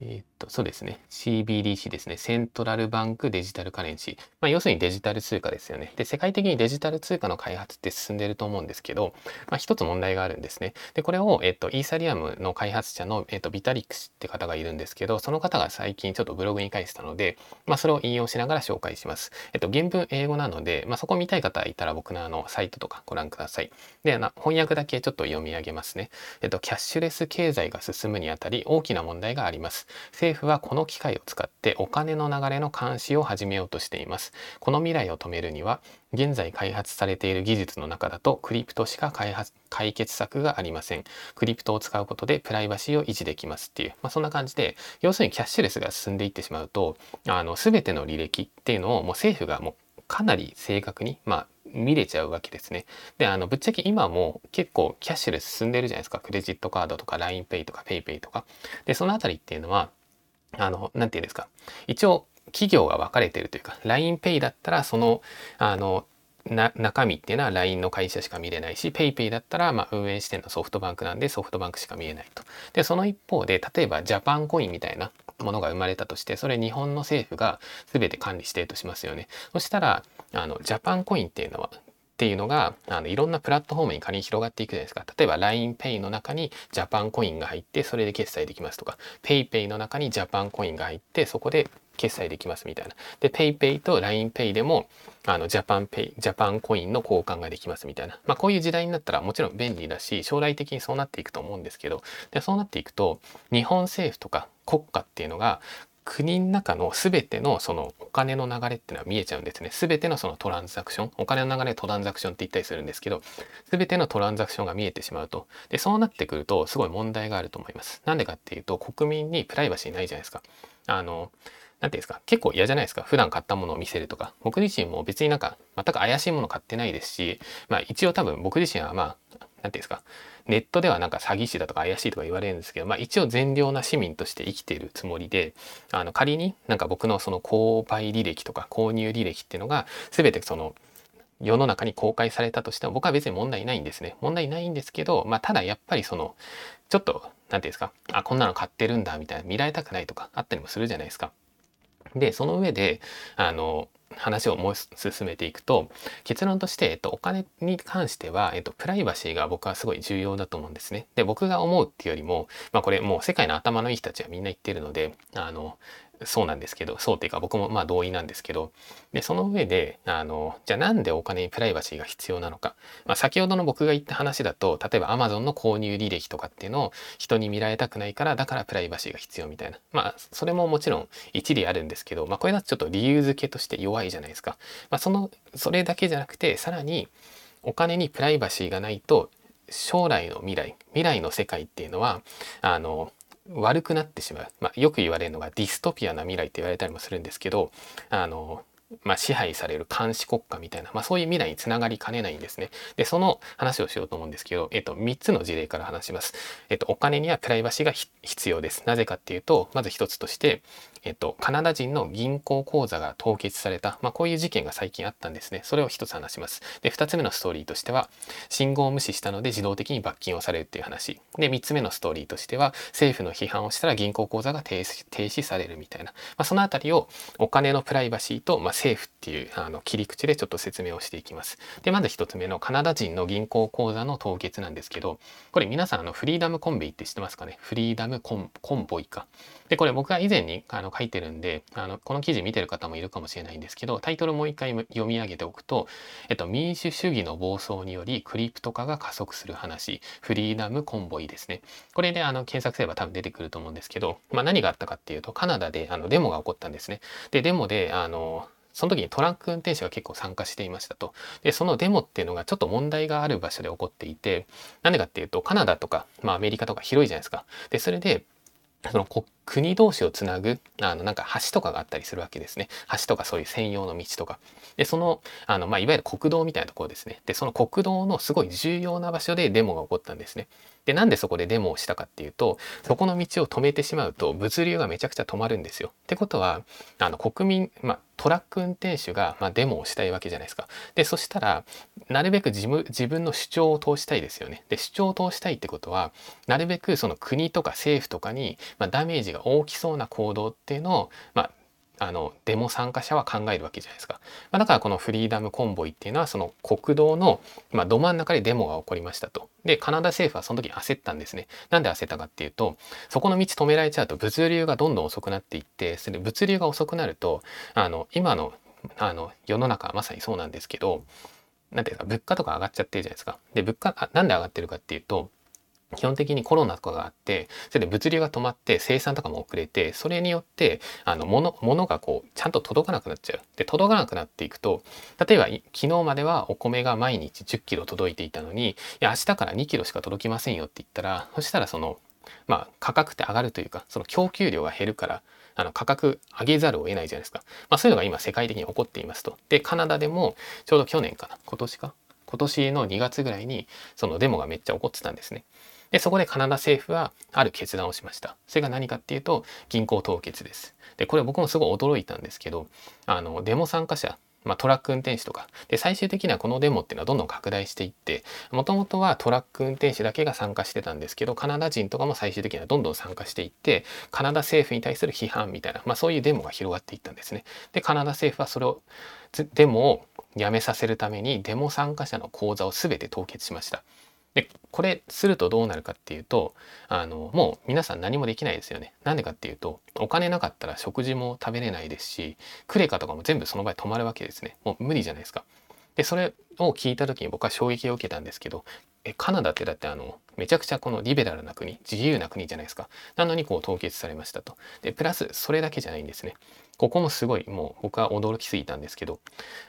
え、っと、そうですね。CBDC ですね。セントラルバンクデジタルカレンシー。まあ、要するにデジタル通貨ですよね。で、世界的にデジタル通貨の開発って進んでると思うんですけど、まあ、一つ問題があるんですね。で、これを、えっと、イーサリアムの開発者の、えっと、ビタリックスって方がいるんですけど、その方が最近ちょっとブログに書いてたので、まあ、それを引用しながら紹介します。えっと、原文英語なので、まあ、そこ見たい方いたら僕のあの、サイトとかご覧ください。で、あの翻訳だけちょっと読み上げますね。えっと、キャッシュレス経済が進むにあたり大きな問題があります。政政府はこの機会を使ってお金の流れの監視を始めようとしています。この未来を止めるには現在開発されている技術の中だとクリプトしか開発解決策がありません。クリプトを使うことでプライバシーを維持できますっていう、まあ、そんな感じで要するにキャッシュレスが進んでいってしまうとあの全ての履歴っていうのをもう政府がもうかなり正確に、まあ、見れちゃうわけですね。で、あの、ぶっちゃけ今も結構キャッシュレス進んでるじゃないですか。クレジットカードとか LINEPay とか PayPay とか。で、そのあたりっていうのは、あの、なんていうんですか。一応、企業が分かれてるというか、LINEPay だったら、その、あの、な中身っていうのは LINE の会社しか見れないし PayPay だったらまあ運営してるのソフトバンクなんでソフトバンクしか見えないと。でその一方で例えばジャパンコインみたいなものが生まれたとしてそれ日本の政府が全て管理しているとしますよね。そしたらあのジャパンコインっていうのはっていうのがあのいろんなプラットフォームに仮に広がっていくじゃないですか。例えば LINEPay の中にジャパンコインが入ってそれで決済できますとか PayPay の中にジャパンコインが入ってそこで決済できますみたいな。で PayPay と LINEPay でもあのジャパンペイジャパンコインの交換ができますみたいな。まあこういう時代になったらもちろん便利だし将来的にそうなっていくと思うんですけどでそうなっていくと日本政府とか国家っていうのが国の中の全てのそのお金の流れっていうのは見えちゃうんですね。全てのそのトランザクション、お金の流れトランザクションって言ったりするんですけど、全てのトランザクションが見えてしまうと。で、そうなってくるとすごい問題があると思います。なんでかっていうと、国民にプライバシーないじゃないですか。あの、なんていうんですか、結構嫌じゃないですか。普段買ったものを見せるとか。僕自身も別になんか全く怪しいもの買ってないですし、まあ一応多分僕自身はまあ、なんていうんですか、ネットではなんか詐欺師だとか怪しいとか言われるんですけど、まあ一応善良な市民として生きているつもりで、あの仮になんか僕のその購買履歴とか購入履歴っていうのが全てその世の中に公開されたとしても僕は別に問題ないんですね。問題ないんですけど、まあただやっぱりその、ちょっと、なんていうんですか、あ、こんなの買ってるんだみたいな見られたくないとかあったりもするじゃないですか。で、その上で、あの、話をもう進めていくと結論として、えっと、お金に関しては、えっと、プライバシーが僕はすごい重要だと思うんですね。で僕が思うっていうよりも、まあ、これもう世界の頭のいい人たちはみんな言ってるのであのそうなんですけどそうっていうか僕もまあ同意なんですけどでその上であのじゃあなんでお金にプライバシーが必要なのか、まあ、先ほどの僕が言った話だと例えば Amazon の購入履歴とかっていうのを人に見られたくないからだからプライバシーが必要みたいな。まあそれももちろん一理あるんですけど、まあ、これだとちょっと理由付けとして弱いじゃないですか、まあ、そのそれだけじゃなくてさらにお金にプライバシーがないと将来の未来未来の世界っていうのはあの悪くなってしまう、まあ、よく言われるのがディストピアな未来って言われたりもするんですけどあのまあ、支配される監視国家みたいな、まあ、そういう未来につながりかねないんですね。で、その話をしようと思うんですけど、えっと、3つの事例から話します。えっと、お金にはプライバシーが必要です。なぜかっていうと、まず1つとして、えっと、カナダ人の銀行口座が凍結された、まあ、こういう事件が最近あったんですね。それを1つ話します。で、2つ目のストーリーとしては、信号を無視したので自動的に罰金をされるっていう話。で、3つ目のストーリーとしては、政府の批判をしたら銀行口座が停止停止されるみたいな、まあ、そのあたりをお金のプライバシーと、まあ、政府っていうあの切り口でちょっと説明をしていきます。で、まず1つ目のカナダ人の銀行口座の凍結なんですけど、これ皆さんあのフリーダムコンベイって知ってますかね？フリーダムコンコンボイか。で、これ僕が以前にあの書いてるんであのこの記事見てる方もいるかもしれないんですけどタイトルもう一回読み上げておくと、えっと、民主主義の暴走によりクリプト化が加速する話フリーダムコンボイですねこれであの検索すれば多分出てくると思うんですけど、まあ、何があったかっていうとカナダであのデモが起こったんですねでデモであのその時にトラック運転手が結構参加していましたと。で、そのデモっていうのがちょっと問題がある場所で起こっていて、なんでかっていうと、カナダとか、まあアメリカとか広いじゃないですか。で、それで、その国同士をつなぐあのなんか橋とかがあったりするわけですね。橋とかそういう専用の道とか。でそのあの、まあ、いわゆる国道みたいなところですね。でその国道のすごい重要な場所でデモが起こったんですね。でなんでそこでデモをしたかっていうとそこの道を止めてしまうと物流がめちゃくちゃ止まるんですよ。ってことはあの国民、まあ、トラック運転手が、まあ、デモをしたいわけじゃないですか。でそしたらなるべく自自分の主張を通したいですよね。で主張を通したいってことはなるべくその国とか政府とかに、まあ、ダメージが大きそうな行動っていうのを、まあ、あのデモ参加者は考えるわけじゃないですか。まあ、だからこのフリーダムコンボイっていうのはその国道の、まあ、ど真ん中でデモが起こりましたと。でカナダ政府はその時焦ったんですね。なんで焦ったかっていうとそこの道止められちゃうと物流がどんどん遅くなっていってそれで物流が遅くなるとあの今のあの世の中はまさにそうなんですけど何ていうか物価とか上がっちゃってるじゃないですか。で物価なんで上がってるかっていうと基本的にコロナとかがあってそれで物流が止まって生産とかも遅れてそれによってあの物物がこうちゃんと届かなくなっちゃう。で届かなくなっていくと例えば昨日まではお米が毎日10キロ届いていたのにいや明日から2キロしか届きませんよって言ったらそしたらそのまあ価格って上がるというかその供給量が減るからあの価格上げざるを得ないじゃないですか。まあ、そういうのが今世界的に起こっていますと。でカナダでもちょうど去年かな今年か今年の2月ぐらいにそのデモがめっちゃ起こってたんですね。で、そこでカナダ政府はある決断をしました。それが何かっていうと、銀行凍結です。で、これ僕もすごい驚いたんですけど、あの、デモ参加者、まあ、トラック運転手とかで最終的にはこのデモっていうのはどんどん拡大していってもともとはトラック運転手だけが参加してたんですけどカナダ人とかも最終的にはどんどん参加していってカナダ政府に対する批判みたいな、まあ、そういうデモが広がっていったんですね。でカナダ政府はそれをデモをやめさせるためにデモ参加者の口座を全て凍結しました。でこれするとどうなるかっていうとあのもう皆さん何もできないですよね。なんでかっていうとお金なかったら食事も食べれないですしクレカとかも全部その場合止まるわけですね。もう無理じゃないですか。でそれを聞いた時に僕は衝撃を受けたんですけどえカナダってだってあのめちゃくちゃこのリベラルな国自由な国じゃないですか。なのにこう凍結されましたと。でプラスそれだけじゃないんですね。ここもすごいもう僕は驚きすぎたんですけど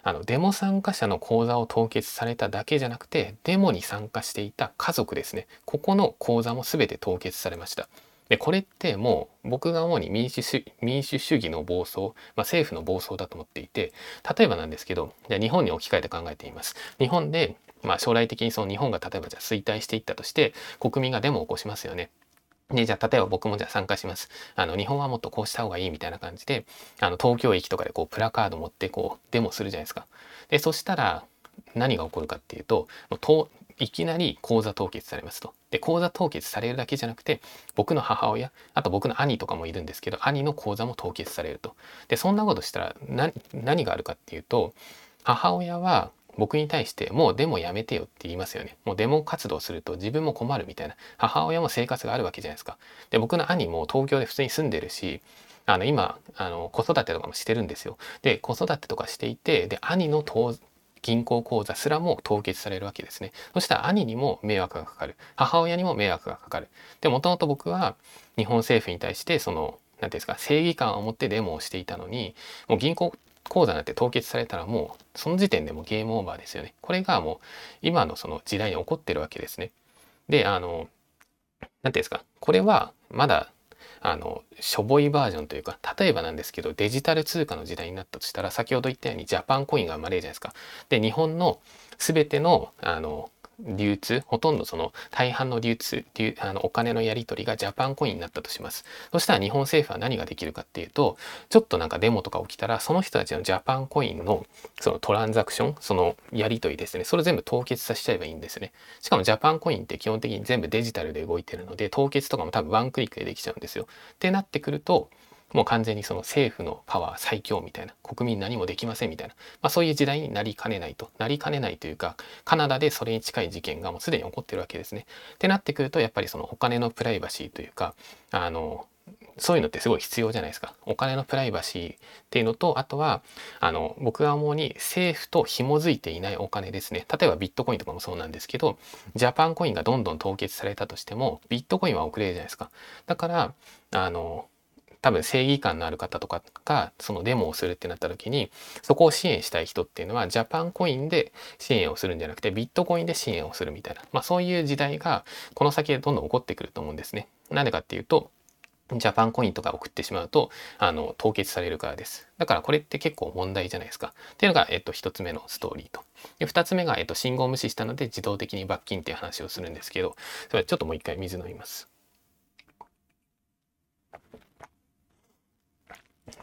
あのデモ参加者の口座を凍結されただけじゃなくてデモに参加していた家族ですねここの口座も全て凍結されました。でこれってもう僕が主に民主主民主主義の暴走、まあ、政府の暴走だと思っていて例えばなんですけどじゃ日本に置き換えて考えています。日本で、まあ、将来的にその日本が例えばじゃ衰退していったとして国民がデモを起こしますよね。で、じゃあ、例えば僕もじゃあ参加します。あの、日本はもっとこうした方がいいみたいな感じで、あの、東京駅とかでこう、プラカード持ってこう、デモするじゃないですか。で、そしたら、何が起こるかっていうと、もうといきなり口座凍結されますと。で、口座凍結されるだけじゃなくて、僕の母親、あと僕の兄とかもいるんですけど、兄の口座も凍結されると。で、そんなことしたら何があるかっていうと、母親は僕に対してもうデモやめてよって言いますよね。もうデモ活動すると自分も困るみたいな。母親も生活があるわけじゃないですか。で、僕の兄も東京で普通に住んでるし、あの今あの子育てとかもしてるんですよ。で子育てとかしていてで兄の銀行口座すらも凍結されるわけですね。そしたら兄にも迷惑がかかる。母親にも迷惑がかかる。でもともと僕は日本政府に対してその何ていうんですか正義感を持ってデモをしていたのにもう銀行口座なんて凍結されたらもうその時点でもゲームオーバーですよね。これがもう今のその時代に起こってるわけですね。で、あの、何て言うんですか、これはまだあのしょぼいバージョンというか例えばなんですけどデジタル通貨の時代になったとしたら先ほど言ったようにジャパンコインが生まれるじゃないですか。で日本の全てのあの流通ほとんどその大半の流通流あのお金のやり取りがジャパンコインになったとします。そしたら日本政府は何ができるかっていうとちょっとなんかデモとか起きたらその人たちのジャパンコインのそのトランザクションそのやり取りですね。それ全部凍結させちゃえばいいんですね。しかもジャパンコインって基本的に全部デジタルで動いてるので凍結とかも多分ワンクリックでできちゃうんですよ。ってなってくるともう完全にその政府のパワー最強みたいな国民何もできませんみたいな、まあ、そういう時代になりかねないとなりかねないというかカナダでそれに近い事件がもうすでに起こってるわけですね。ってなってくるとやっぱりそのお金のプライバシーというかあのそういうのってすごい必要じゃないですか。お金のプライバシーっていうのと、あとは、あの、僕が思うに政府と紐づいていないお金ですね。例えばビットコインとかもそうなんですけど、ジャパンコインがどんどん凍結されたとしても、ビットコインは遅れるじゃないですか。だから、あの、多分正義感のある方とかがそのデモをするってなった時にそこを支援したい人っていうのはジャパンコインで支援をするんじゃなくてビットコインで支援をするみたいな、まあ、そういう時代がこの先でどんどん起こってくると思うんですね。なんでかっていうとジャパンコインとか送ってしまうと、あの、凍結されるからです。だからこれって結構問題じゃないですか。っていうのが、えっと、一つ目のストーリーと。で、二つ目が、えっと、信号無視したので自動的に罰金っていう話をするんですけど、それちょっともう一回水飲みます。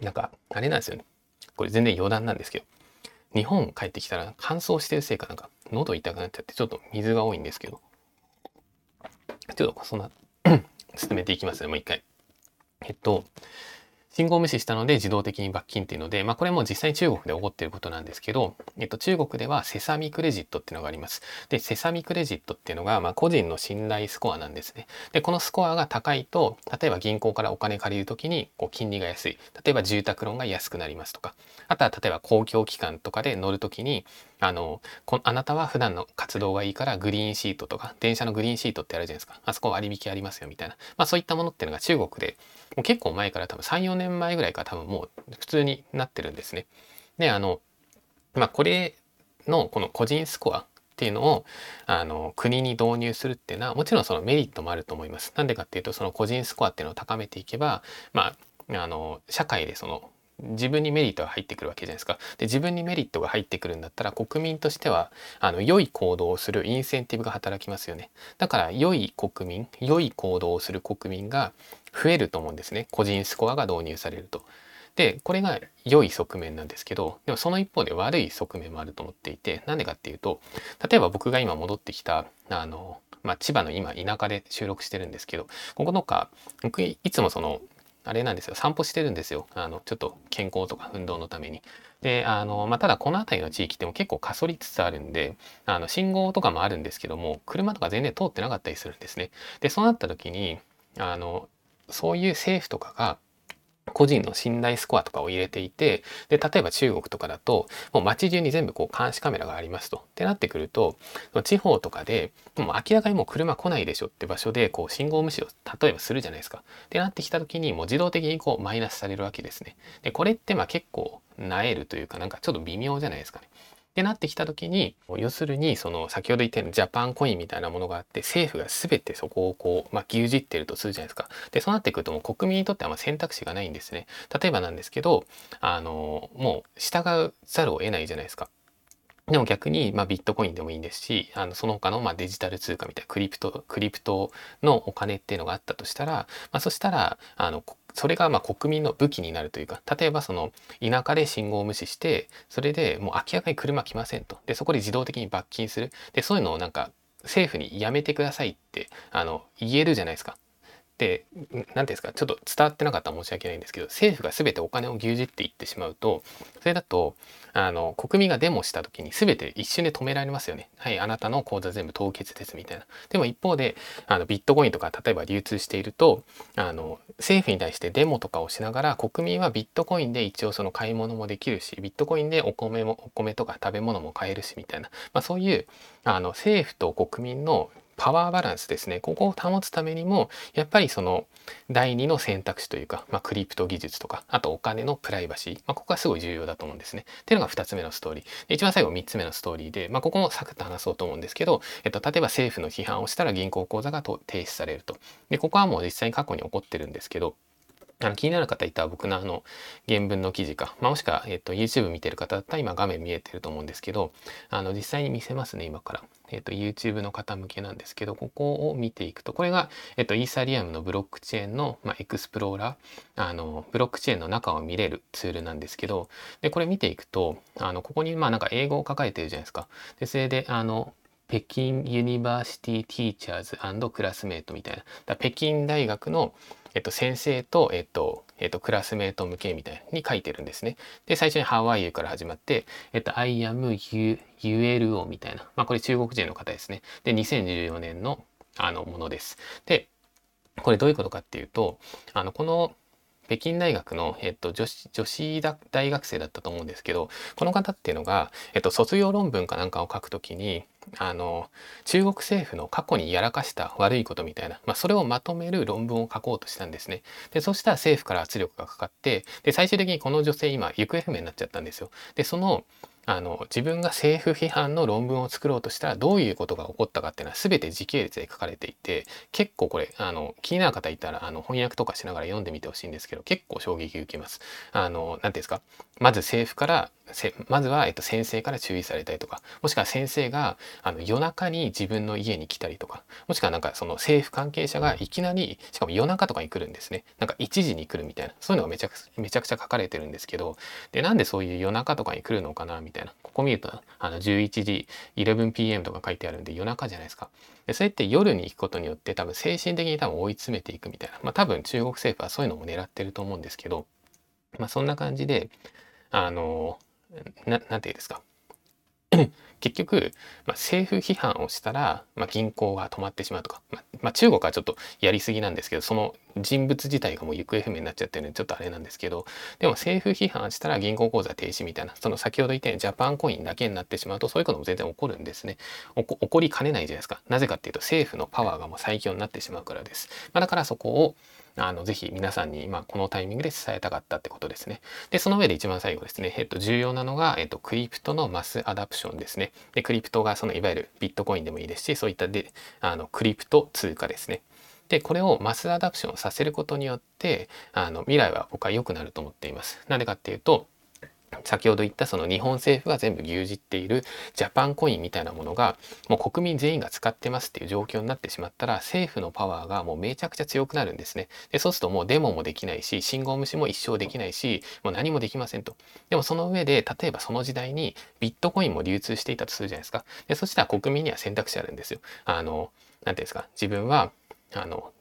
なんか、あれなんですよね。これ全然余談なんですけど、日本帰ってきたら乾燥してるせいかなんか喉痛くなっちゃってちょっと水が多いんですけど、ちょっとそんな *clears throat* 進めていきますね、もう一回。えっと、信号無視したので自動的に罰金っていうので、まあこれも実際に中国で起こっていることなんですけど、えっと中国ではセサミクレジットっていうのがあります。で、セサミクレジットっていうのが、まあ個人の信頼スコアなんですね。で、このスコアが高いと、例えば銀行からお金借りるときにこう金利が安い。例えば住宅ローンが安くなりますとか、あとは例えば公共機関とかで乗るときに、あのこあなたは普段の活動がいいからグリーンシートとか電車のグリーンシートってあるじゃないですかあそこ割引ありますよみたいな、まあ、そういったものっていうのが中国でもう結構前から多分34年前ぐらいから多分もう普通になってるんですね。であのまあこれのこの個人スコアっていうのをあの国に導入するっていうのはもちろんそのメリットもあると思います。なんでかっていうとその個人スコアっていうのを高めていけばまああの社会でその自分にメリットが入ってくるわけじゃないですか。で自分にメリットが入ってくるんだったら国民としてはあの良い行動をするインセンティブが働きますよね。だから良い国民良い行動をする国民が増えると思うんですね。個人スコアが導入されると。でこれが良い側面なんですけどでもその一方で悪い側面もあると思っていてなんでかっていうと例えば僕が今戻ってきたあの、まあ、千葉の今田舎で収録してるんですけどこことか僕いつもそのあれなんですよ散歩してるんですよあのちょっと健康とか運動のために。であの、まあ、ただこの辺りの地域っても結構かそりつつあるんであの信号とかもあるんですけども車とか全然通ってなかったりするんですね。でそうなった時にあのそういう政府とかが個人の信頼スコアとかを入れていてで例えば中国とかだともう街中に全部こう監視カメラがありますと。ってなってくると地方とかでもう明らかにもう車来ないでしょって場所でこう信号無視を例えばするじゃないですか。ってなってきた時にもう自動的にこうマイナスされるわけですね。でこれってまあ結構なえるというかなんかちょっと微妙じゃないですかね。ってなってきた時に要するにその先ほど言ったようにジャパンコインみたいなものがあって政府が全てそこをこう、まあ、牛耳ってるとするじゃないですか。でそうなってくるともう国民にとってはま選択肢がないんですね。例えばなんですけどあのもう従うざるを得ないじゃないですか。でも逆に、まあ、ビットコインでもいいですし、あのその他のまあデジタル通貨みたいなクリプト、クリプトのお金っていうのがあったとしたら、まあ、そしたら、あの、それがまあ国民の武器になるというか例えばその田舎で信号を無視してそれでもう明らかに車来ませんとでそこで自動的に罰金するでそういうのをなんか政府にやめてくださいってあの言えるじゃないですか。で何て言うんですかちょっと伝わってなかったら申し訳ないんですけど政府が全てお金を牛耳っていってしまうとそれだとあの国民がデモした時に全て一瞬で止められますよね。はいあなたの口座全部凍結ですみたいな。でも一方であのビットコインとか例えば流通しているとあの政府に対してデモとかをしながら国民はビットコインで一応その買い物もできるしビットコインでお米もお米とか食べ物も買えるしみたいな、まあ、そういうあの政府と国民のパワーバランスですねここを保つためにもやっぱりその第2の選択肢というか、まあ、クリプト技術とかあとお金のプライバシー、まあ、ここがすごい重要だと思うんですね。っていうのが2つ目のストーリーで一番最後3つ目のストーリーで、まあ、ここもサクッと話そうと思うんですけど、えっと、例えば政府の批判をしたら銀行口座が停止されると。でここはもう実際に過去に起こってるんですけどあの気になる方いたら僕のあの原文の記事か、まあ、もしくは、えっと、YouTube 見てる方だったら今画面見えてると思うんですけどあの実際に見せますね今から。えっと、YouTube の方向けなんですけど、ここを見ていくと、これが、えっと、イーサリアムのブロックチェーンの、まあ、エクスプローラー、あの、ブロックチェーンの中を見れるツールなんですけど、で、これ見ていくと、あの、ここに、まあ、なんか英語を書かれてるじゃないですか。で、それで、あの、北京 University teachers classmate みたいな。北京大学の、えっと、先生と、えっと、えっと、クラスメート向けみたいに書いてるんですね。で、最初に How are you から始まって、えっと、I am you, ULO みたいな。まあ、これ中国人の方ですね。で、2014年の、あの、ものです。で、これどういうことかっていうと、あの、この、北京大学の、えっと、女子女子大学生だったと思うんですけどこの方っていうのが、えっと、卒業論文かなんかを書くときにあの中国政府の過去にやらかした悪いことみたいな、まあ、それをまとめる論文を書こうとしたんですね。でそしたら政府から圧力がかかってで最終的にこの女性今行方不明になっちゃったんですよ。でそのあの自分が政府批判の論文を作ろうとしたらどういうことが起こったかっていうのは全て時系列で書かれていて結構これあの気になる方いたらあの翻訳とかしながら読んでみてほしいんですけど結構衝撃受けます。あの何ていうんですかまず政府からまずは、えっと、先生から注意されたりとかもしくは先生があの夜中に自分の家に来たりとかもしくはなんかその政府関係者がいきなりしかも夜中とかに来るんですね。なんか1時に来るみたいなそういうのがめちゃくめちゃくちゃ書かれてるんですけどでなんでそういう夜中とかに来るのかなみたいなここ見るとあの11時 11pm とか書いてあるんで夜中じゃないですか。でそれって夜に行くことによって多分精神的に多分追い詰めていくみたいなまあ多分中国政府はそういうのも狙ってると思うんですけどまあそんな感じであのななんていうんですか *laughs* 結局、まあ、政府批判をしたら、まあ、銀行が止まってしまうとか、まあ、まあ、中国はちょっとやりすぎなんですけどその人物自体がもう行方不明になっちゃってるんでちょっとあれなんですけどでも政府批判したら銀行口座停止みたいなその先ほど言ったようにジャパンコインだけになってしまうとそういうことも全然起こるんですね。起こりかねないじゃないですか。なぜかっていうと政府のパワーがもう最強になってしまうからです、ま、だからそこをあのぜひ皆さんに、まあ、このタイミングで伝えたかったってことですね。で、その上で一番最後ですね、えっと、重要なのが、えっと、クリプトの mass adoption ですね。で、クリプトがそのいわゆるビットコインでもいいですし、そういったであのクリプト通貨ですね。で、これを mass adoption させることによって、あの未来は僕は良くなると思っています。なぜかっていうと、先ほど言ったその日本政府が全部牛耳っているジャパンコインみたいなものがもう国民全員が使ってますっていう状況になってしまったら政府のパワーがもうめちゃくちゃ強くなるんですね。でそうするともうデモもできないし信号無視も一生できないしもう何もできませんと。でもその上で例えばその時代にビットコインも流通していたとするじゃないですか。でそしたら国民には選択肢あるんですよ。あの何ていうんですか自分はあの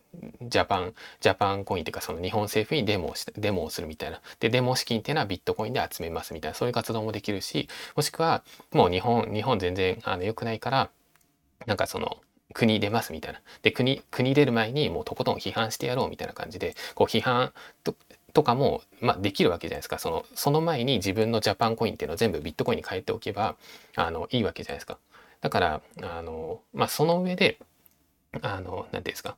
ジャパン、ジャパンコインっていうかその日本政府にデモをしデモをするみたいな。で、デモ資金っていうのはビットコインで集めますみたいな、そういう活動もできるし、もしくはもう日本、日本全然あの良くないから、なんかその国出ますみたいな。で、国、国出る前にもうとことん批判してやろうみたいな感じで、こう批判ととかも、まあ、できるわけじゃないですか。その、その前に自分のジャパンコインっていうのを全部ビットコインに変えておけば、あの、いいわけじゃないですか。だから、あの、まあ、その上で、あの、なんていうんですか。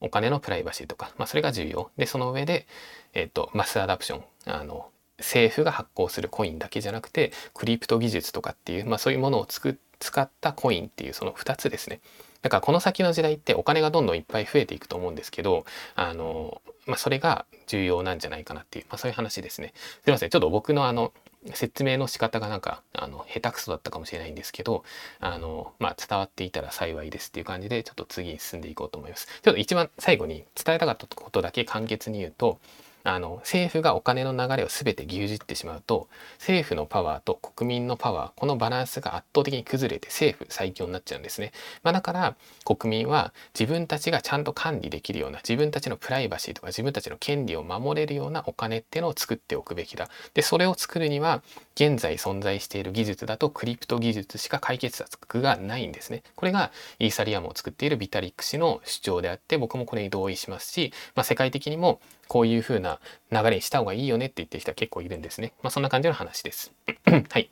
お金のプライバシーとか、まあ、それが重要。で、その上で、えっ、と、マスアダプション。あの、政府が発行するコインだけじゃなくて、クリプト技術とかっていう、まあ、そういうものをつ使ったコインっていうその2つですね。だからこの先の時代ってお金がどんどんいっぱい増えていくと思うんですけど、あの、まあ、それが重要なんじゃないかなっていう、まあ、そういう話ですね。すいません。ちょっと僕のあの、説明の仕方がなんかあの下手くそだったかもしれないんですけどあの、まあ、伝わっていたら幸いですっていう感じでちょっと次に進んでいこうと思います。ちょっと一番最後に伝えたかったことだけ簡潔に言うとあの政府がお金の流れを全て牛耳ってしまうと政府のパワーと国民のパワーこのバランスが圧倒的に崩れて政府最強になっちゃうんですね、まあ、だから国民は自分たちがちゃんと管理できるような自分たちのプライバシーとか自分たちの権利を守れるようなお金っていうのを作っておくべきだ。でそれを作るには現在存在している技術だとクリプト技術しか解決策がないんですねこれがイーサリアムを作っているビタリック氏の主張であって僕もこれに同意しますし、まあ、世界的にもこういう風な流れにした方がいいよねって言ってる人は結構いるんですね。まあそんな感じの話です。*coughs* はい。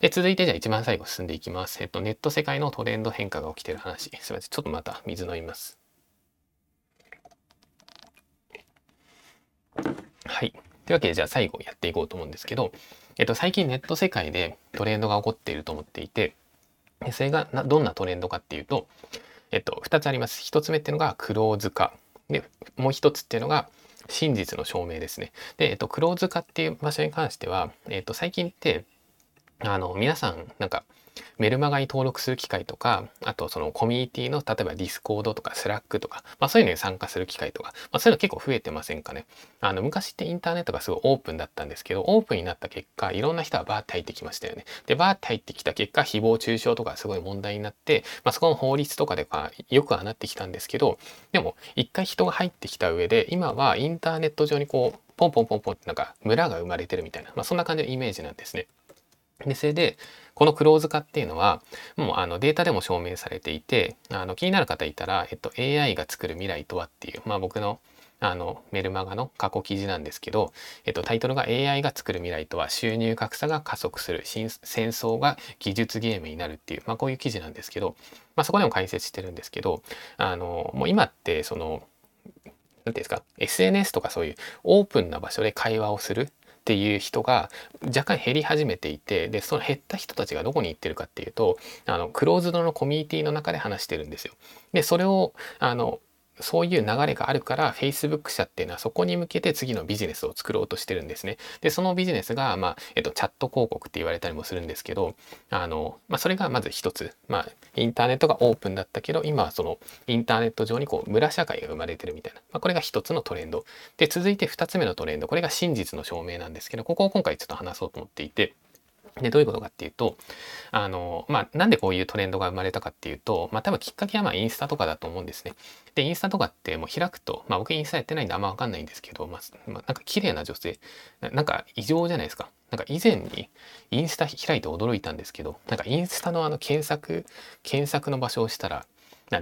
で、続いてじゃあ一番最後進んでいきます。えっと、ネット世界のトレンド変化が起きてる話。すみません。ちょっとまた水飲みます。はい。というわけで、じゃあ最後やっていこうと思うんですけど、えっと、最近ネット世界でトレンドが起こっていると思っていて、それがどんなトレンドかっていうと、えっと、2つあります。1つ目っていうのがクローズ化。で、もう1つっていうのが真実の証明ですね。で、えっと、クローズ化っていう場所に関しては、えっと、最近って、あの、皆さん、なんか、メルマガに登録する機会とか、あとそのコミュニティの、例えばディスコードとかスラックとか、まあそういうのに参加する機会とか、まあそういうの結構増えてませんかね？あの、昔ってインターネットがすごいオープンだったんですけど、オープンになった結果、いろんな人がバーって入ってきましたよね。で、バーって入ってきた結果、誹謗中傷とかすごい問題になって、まあそこの法律とかでかよくはなってきたんですけど、でも一回人が入ってきた上で、今はインターネット上にこう、ポンポンポンポンってなんか村が生まれてるみたいな、まあそんな感じのイメージなんですね。で、それで、このクローズ化っていうのは、もうあのデータでも証明されていて、あの気になる方いたら、えっと、AI が作る未来とはっていう、まあ僕のあのメルマガの過去記事なんですけど、えっと、タイトルが AI が作る未来とは収入格差が加速する戦争が技術ゲームになるっていう、まあ、こういう記事なんですけど、まあ、そこでも解説してるんですけどあのもう今ってその何て言うんですか SNS とかそういうオープンな場所で会話をするっていう人が若干減り始めていてでその減った人たちがどこに行ってるかっていうとあのクローズドのコミュニティの中で話してるんですよ。でそれをあのそういう流れがあるから Facebook 社っていうのはそこに向けて次のビジネスを作ろうとしてるんですね。で、そのビジネスが、まあ、えっと、チャット広告って言われたりもするんですけど、あの、まあ、それがまず一つ。まあ、インターネットがオープンだったけど、今はそのインターネット上にこう、村社会が生まれてるみたいな。まあ、これが一つのトレンド。で、続いて二つ目のトレンド。これが真実の証明なんですけど、ここを今回ちょっと話そうと思っていて、で、どういうことかっていうと、あの、まあ、なんでこういうトレンドが生まれたかっていうと、まあ、多分きっかけはまあインスタとかだと思うんですね。で、インスタとかってもう開くと、まあ、僕インスタやってないんであんまわかんないんですけど、まあ、まあ、なんか綺麗な女性な、なんか異常じゃないですか。なんか以前にインスタ開いて驚いたんですけど、なんかインスタのあの検索、検索の場所をしたら、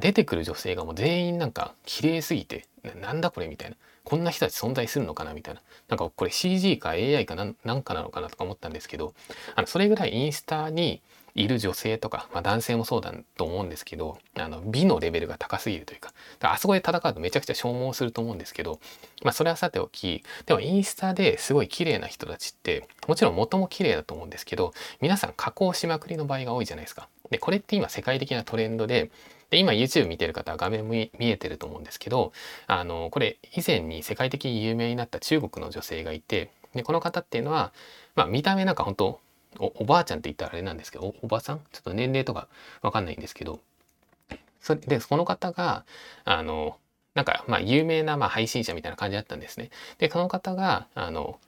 出てくる女性がもう全員なんか綺麗すぎて、なんだこれみたいな。こんな人たち存在するのかなみたいな。なんかこれ CG か AI かなんかなのかなとか思ったんですけど、あのそれぐらいインスタにいる女性とか、まあ、男性もそうだと思うんですけど、あの美のレベルが高すぎるというか、だからあそこで戦うとめちゃくちゃ消耗すると思うんですけど、まあそれはさておき、でもインスタですごい綺麗な人たちって、もちろん元も綺麗だと思うんですけど、皆さん加工しまくりの場合が多いじゃないですか。で、これって今世界的なトレンドで、で今 YouTube 見てる方は画面見えてると思うんですけどあのこれ以前に世界的に有名になった中国の女性がいてでこの方っていうのは、まあ、見た目なんか本当おおばあちゃんって言ったらあれなんですけどおばさん？ちょっと年齢とかわかんないんですけどそれでこの方があのなんかまあ有名なまあ配信者みたいな感じだったんですね。でこの方があの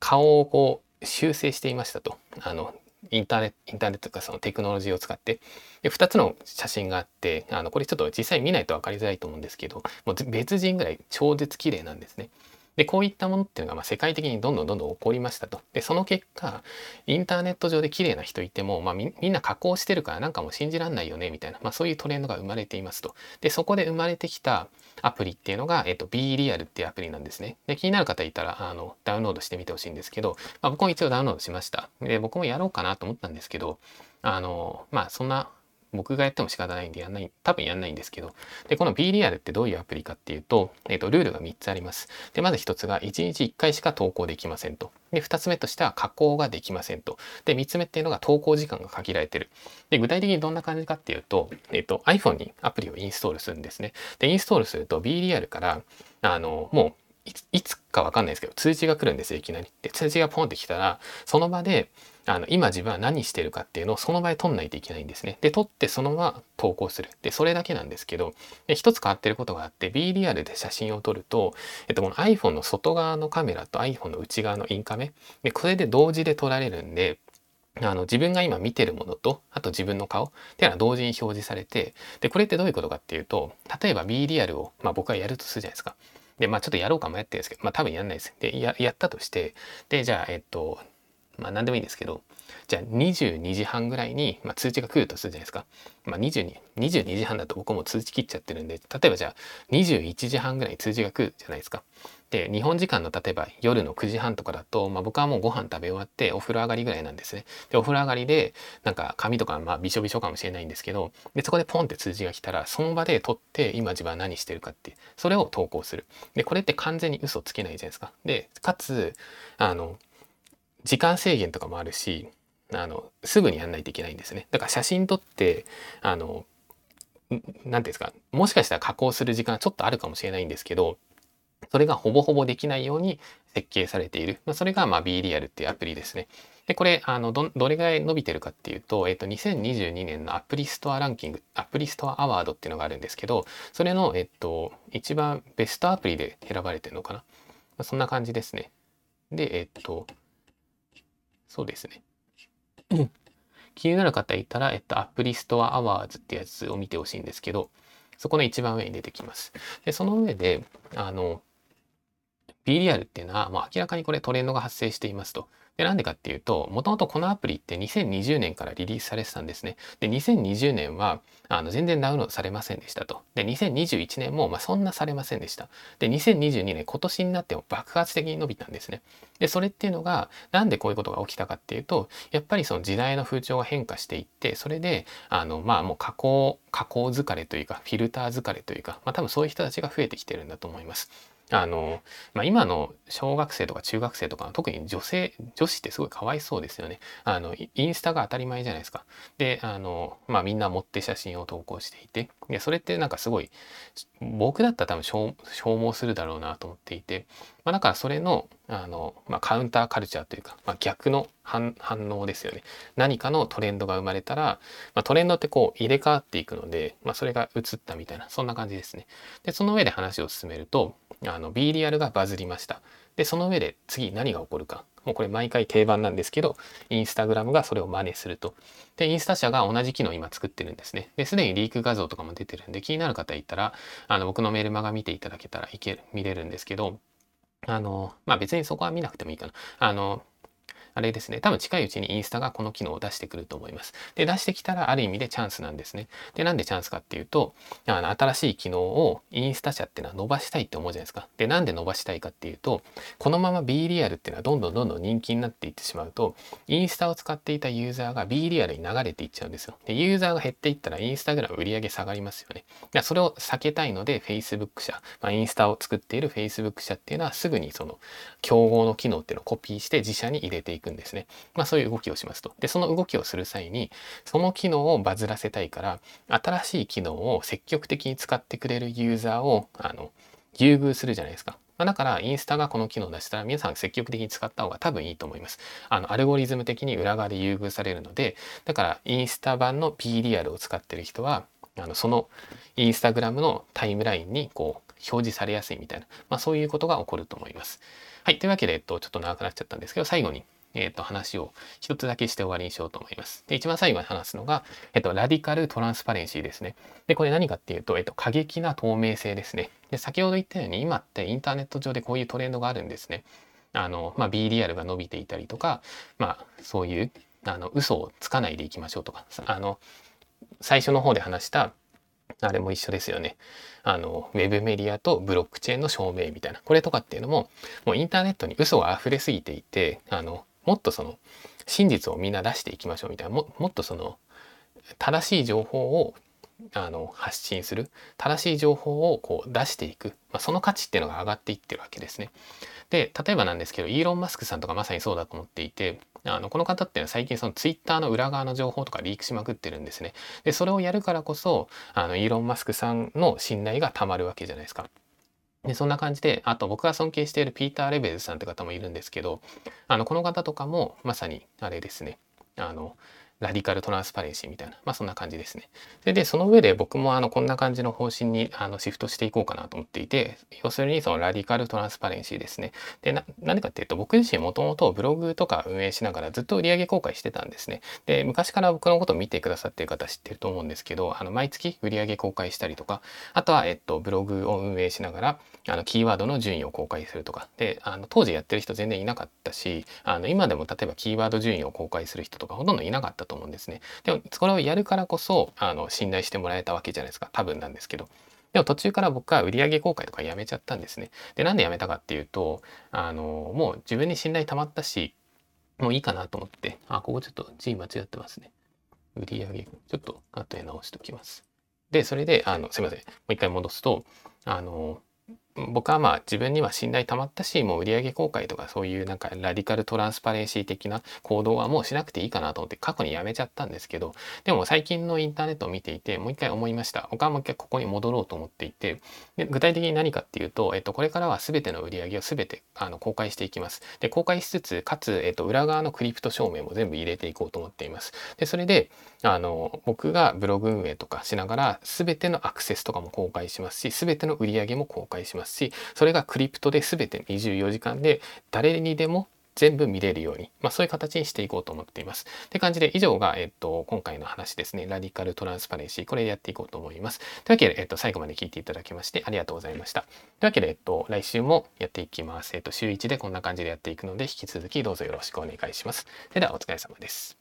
顔をこう修正していましたと。あのインターネット、インターネットとかそのテクノロジーを使って、で、2つの写真があって、あの、これちょっと実際見ないと分かりづらいと思うんですけど、もう別人ぐらい超絶綺麗なんですね。で、こういったものっていうのがま世界的にどんどんどんどん起こりましたと。で、その結果、インターネット上で綺麗な人いても、まあ、みんな加工してるからなんかもう信じらんないよね、みたいな、まあ、そういうトレンドが生まれていますと。で、そこで生まれてきたアプリっていうのが、えっと、B リアルっていうアプリなんですね。で、気になる方いたら、あの、ダウンロードしてみてほしいんですけど、まあ、僕も一応ダウンロードしました。で、僕もやろうかなと思ったんですけど、あの、まあ、そんな僕がやっても仕方ないんでやんない、多分やんないんですけど、で、この B リアルってどういうアプリかっていうと、えっ、ー、と、ルールが3つあります。で、まず1つが1日1回しか投稿できませんと。で、2つ目としては加工ができませんと。で、3つ目っていうのが投稿時間が限られてる。で、具体的にどんな感じかっていうと、えっ、ー、と、iPhone にアプリをインストールするんですね。で、インストールすると B リアルから、あの、もういつかわかんないですけど、通知が来るんですよ、いきなり。で、通知がポンってきたら、その場で、あの今自分は何してるかっていうのをその場で撮んないといけないんですね。で、撮ってそのまま投稿する。で、それだけなんですけど、で一つ変わってることがあって、B リアルで写真を撮ると、えっと、この iPhone の外側のカメラと iPhone の内側のインカメ、で、これで同時で撮られるんで、あの自分が今見てるものとあと自分の顔っていうのは同時に表示されてでこれってどういうことかっていうと例えば B リアルを、まあ、僕がやるとするじゃないですかでまあちょっとやろうかもやってるんですけどまあ多分やんないですでややったとしてでじゃあえっとまあ何でもいいんですけどじゃあ22時半ぐらいに、まあ、通知が来るとするじゃないですか。まあ、22, 22時半だと僕も通知切っちゃってるんで、例えばじゃあ21時半ぐらいに通知が来るじゃないですか。で、日本時間の例えば夜の9時半とかだと、まあ、僕はもうご飯食べ終わってお風呂上がりぐらいなんですね。で、お風呂上がりで、なんか髪とかまあびしょびしょかもしれないんですけど、で、そこでポンって通知が来たら、その場で撮って今自分は何してるかって、それを投稿する。で、これって完全に嘘つけないじゃないですか。で、かつ、あの、時間制限とかもあるし、あのすぐにやんないといけないんですね。だから写真撮ってあの何て言うんですかもしかしたら加工する時間ちょっとあるかもしれないんですけどそれがほぼほぼできないように設計されている。まあ、それがまあ BeReal っていうアプリですね。で、これ、あのど、どれぐらい伸びてるかっていうと、えっと、2022年のアプリストアランキング、アプリストアアワードっていうのがあるんですけど、それの、えっと、一番ベストアプリで選ばれてるのかな。まあ、そんな感じですね。で、えっと、そうですね。気になる方いたら、えっと、アプリストアアワーズってやつを見てほしいんですけど、そこの一番上に出てきます。で、その上で、あの、B リアルっていうのはもう明らかにこれトレンドが発生していますと。で、なんでかっていうと、もともとこのアプリって2020年からリリースされてたんですね。で、2020年はあの全然ダウンロードされませんでしたと。で、2021年もまあそんなされませんでした。で、2022年今年になっても爆発的に伸びたんですね。で、それっていうのが、なんでこういうことが起きたかっていうと、やっぱりその時代の風潮が変化していって、それで、あの、まあもう加工、加工疲れというか、フィルター疲れというか、まあ多分そういう人たちが増えてきてるんだと思います。あの、まあ、今の小学生とか中学生とか特に女性女子ってすごいかわいそうですよね。あのインスタが当たり前じゃないですか。であの、まあ、みんな持って写真を投稿していてでそれってなんかすごい僕だったら多分消耗するだろうなと思っていて、まあ、だからそれのあの、まあ、カウンターカルチャーというか、まあ、逆の反応ですよね。何かのトレンドが生まれたら、まあ、トレンドってこう入れ替わっていくので、まあ、それが移ったみたいなそんな感じですね。でその上で話を進めるとあの B リアルがバズりました。で、その上で次何が起こるか。もうこれ毎回定番なんですけど、インスタグラムがそれを真似すると。で、インスタ社が同じ機能今作ってるんですね。で、すでにリーク画像とかも出てるんで、気になる方いたら、あの、僕のメールマガ見ていただけたらいける、見れるんですけど、あの、まあ別にそこは見なくてもいいかな。あの、あれですね、多分近いうちにインスタがこの機能を出してくると思います。で、出してきたらある意味でチャンスなんですね。で、なんでチャンスかっていうと、あの新しい機能をインスタ社っていうのは伸ばしたいって思うじゃないですか。で、なんで伸ばしたいかっていうと、このまま B リアルっていうのはどんどんどんどん人気になっていってしまうと、インスタを使っていたユーザーが B リアルに流れていっちゃうんですよ。で、ユーザーが減っていったらインスタグラム売り上げ下がりますよね。でそれを避けたいので Facebook 社、まあ、インスタを作っている Facebook 社っていうのはすぐにその競合の機能っていうのをコピーして自社に入れていくくんですね。まあそういう動きをしますと。で、その動きをする際に、その機能をバズらせたいから、新しい機能を積極的に使ってくれるユーザーを、あの、優遇するじゃないですか。まだからインスタがこの機能を出したら皆さん積極的に使った方が多分いいと思います。あのアルゴリズム的に裏側で優遇されるのでだからインスタ版の P リアルを使ってる人はあのそのインスタグラムのタイムラインにこう表示されやすいみたいな、まあ、そういうことが起こると思います。はい。というわけで、えっと、ちょっと長くなっちゃったんですけど、最後にえっ、ー、と、話を一つだけして終わりにしようと思います。で、一番最後に話すのが、えっ、ー、と、ラディカルトランスパレンシーですね。で、これ何かっていうと、えっ、ー、と、過激な透明性ですね。で、先ほど言ったように、今ってインターネット上でこういうトレンドがあるんですね。あの、まあ、B リアルが伸びていたりとか、まあ、そういう、あの、嘘をつかないでいきましょうとか、あの、最初の方で話した、あれも一緒ですよね。あの、ウェブメディアとブロックチェーンの証明みたいな。これとかっていうのも、もうインターネットに嘘が溢れすぎていて、あの、もっとその真実をみんな出していきましょうみたいなももっとその正しい情報をあの発信する正しい情報をこう出していく、まあ、その価値っていうのが上がっていってるわけですね。で例えばなんですけどイーロン・マスクさんとかまさにそうだと思っていてあのこの方っていうのは最近そのツイッターの裏側の情報とかリークしまくってるんですね。でそれをやるからこそあのイーロン・マスクさんの信頼がたまるわけじゃないですか。でそんな感じであと僕が尊敬しているピーター・レベルズさんって方もいるんですけどあのこの方とかもまさにあれですね。あのラディカルトランスパレンシーみたいな、まあそんな感じですね。で、でその上で僕もあのこんな感じの方針にあのシフトしていこうかなと思っていて、要するにそのラディカルトランスパレンシーですね。で、な、なんでかっていうと僕自身もともとブログとか運営しながらずっと売上公開してたんですね。で、昔から僕のことを見てくださってる方知ってると思うんですけど、あの毎月売上公開したりとか、あとはえっとブログを運営しながらあのキーワードの順位を公開するとか、で、あの当時やってる人全然いなかったし、あの今でも例えばキーワード順位を公開する人とかほとんどいなかったと思うんですね。でもこれをやるからこそあの信頼してもらえたわけじゃないですか。多分なんですけど。でも途中から僕は売上公開とかやめちゃったんですね。でなんでやめたかっていうとあのもう自分に信頼たまったしもういいかなと思ってあここちょっと字間違ってますね。売上ちょっと後で直しておきます。でそれであのすいません。もう一回戻すとあの僕はまあ自分には信頼たまったしもう売上公開とかそういうなんかラディカルトランスパレンシー的な行動はもうしなくていいかなと思って過去にやめちゃったんですけどでも最近のインターネットを見ていてもう一回思いました。僕はもう一回ここに戻ろうと思っていてで具体的に何かっていうと、えっと、これからは全ての売上を全てあの公開していきます。で公開しつつかつ、えっと、裏側のクリプト証明も全部入れていこうと思っています。でそれであの僕がブログ運営とかしながら全てのアクセスとかも公開しますし全ての売上も公開します。ますしそれがクリプトで全て24時間で誰にでも全部見れるように、まあ、そういう形にしていこうと思っています。って感じで以上が、えっと、今回の話ですね。ラディカルトランスパレンシー。これでやっていこうと思います。というわけで、えっと、最後まで聞いていただきましてありがとうございました。というわけで、えっと、来週もやっていきます。えっと、週1でこんな感じでやっていくので、引き続きどうぞよろしくお願いします。それではお疲れ様です。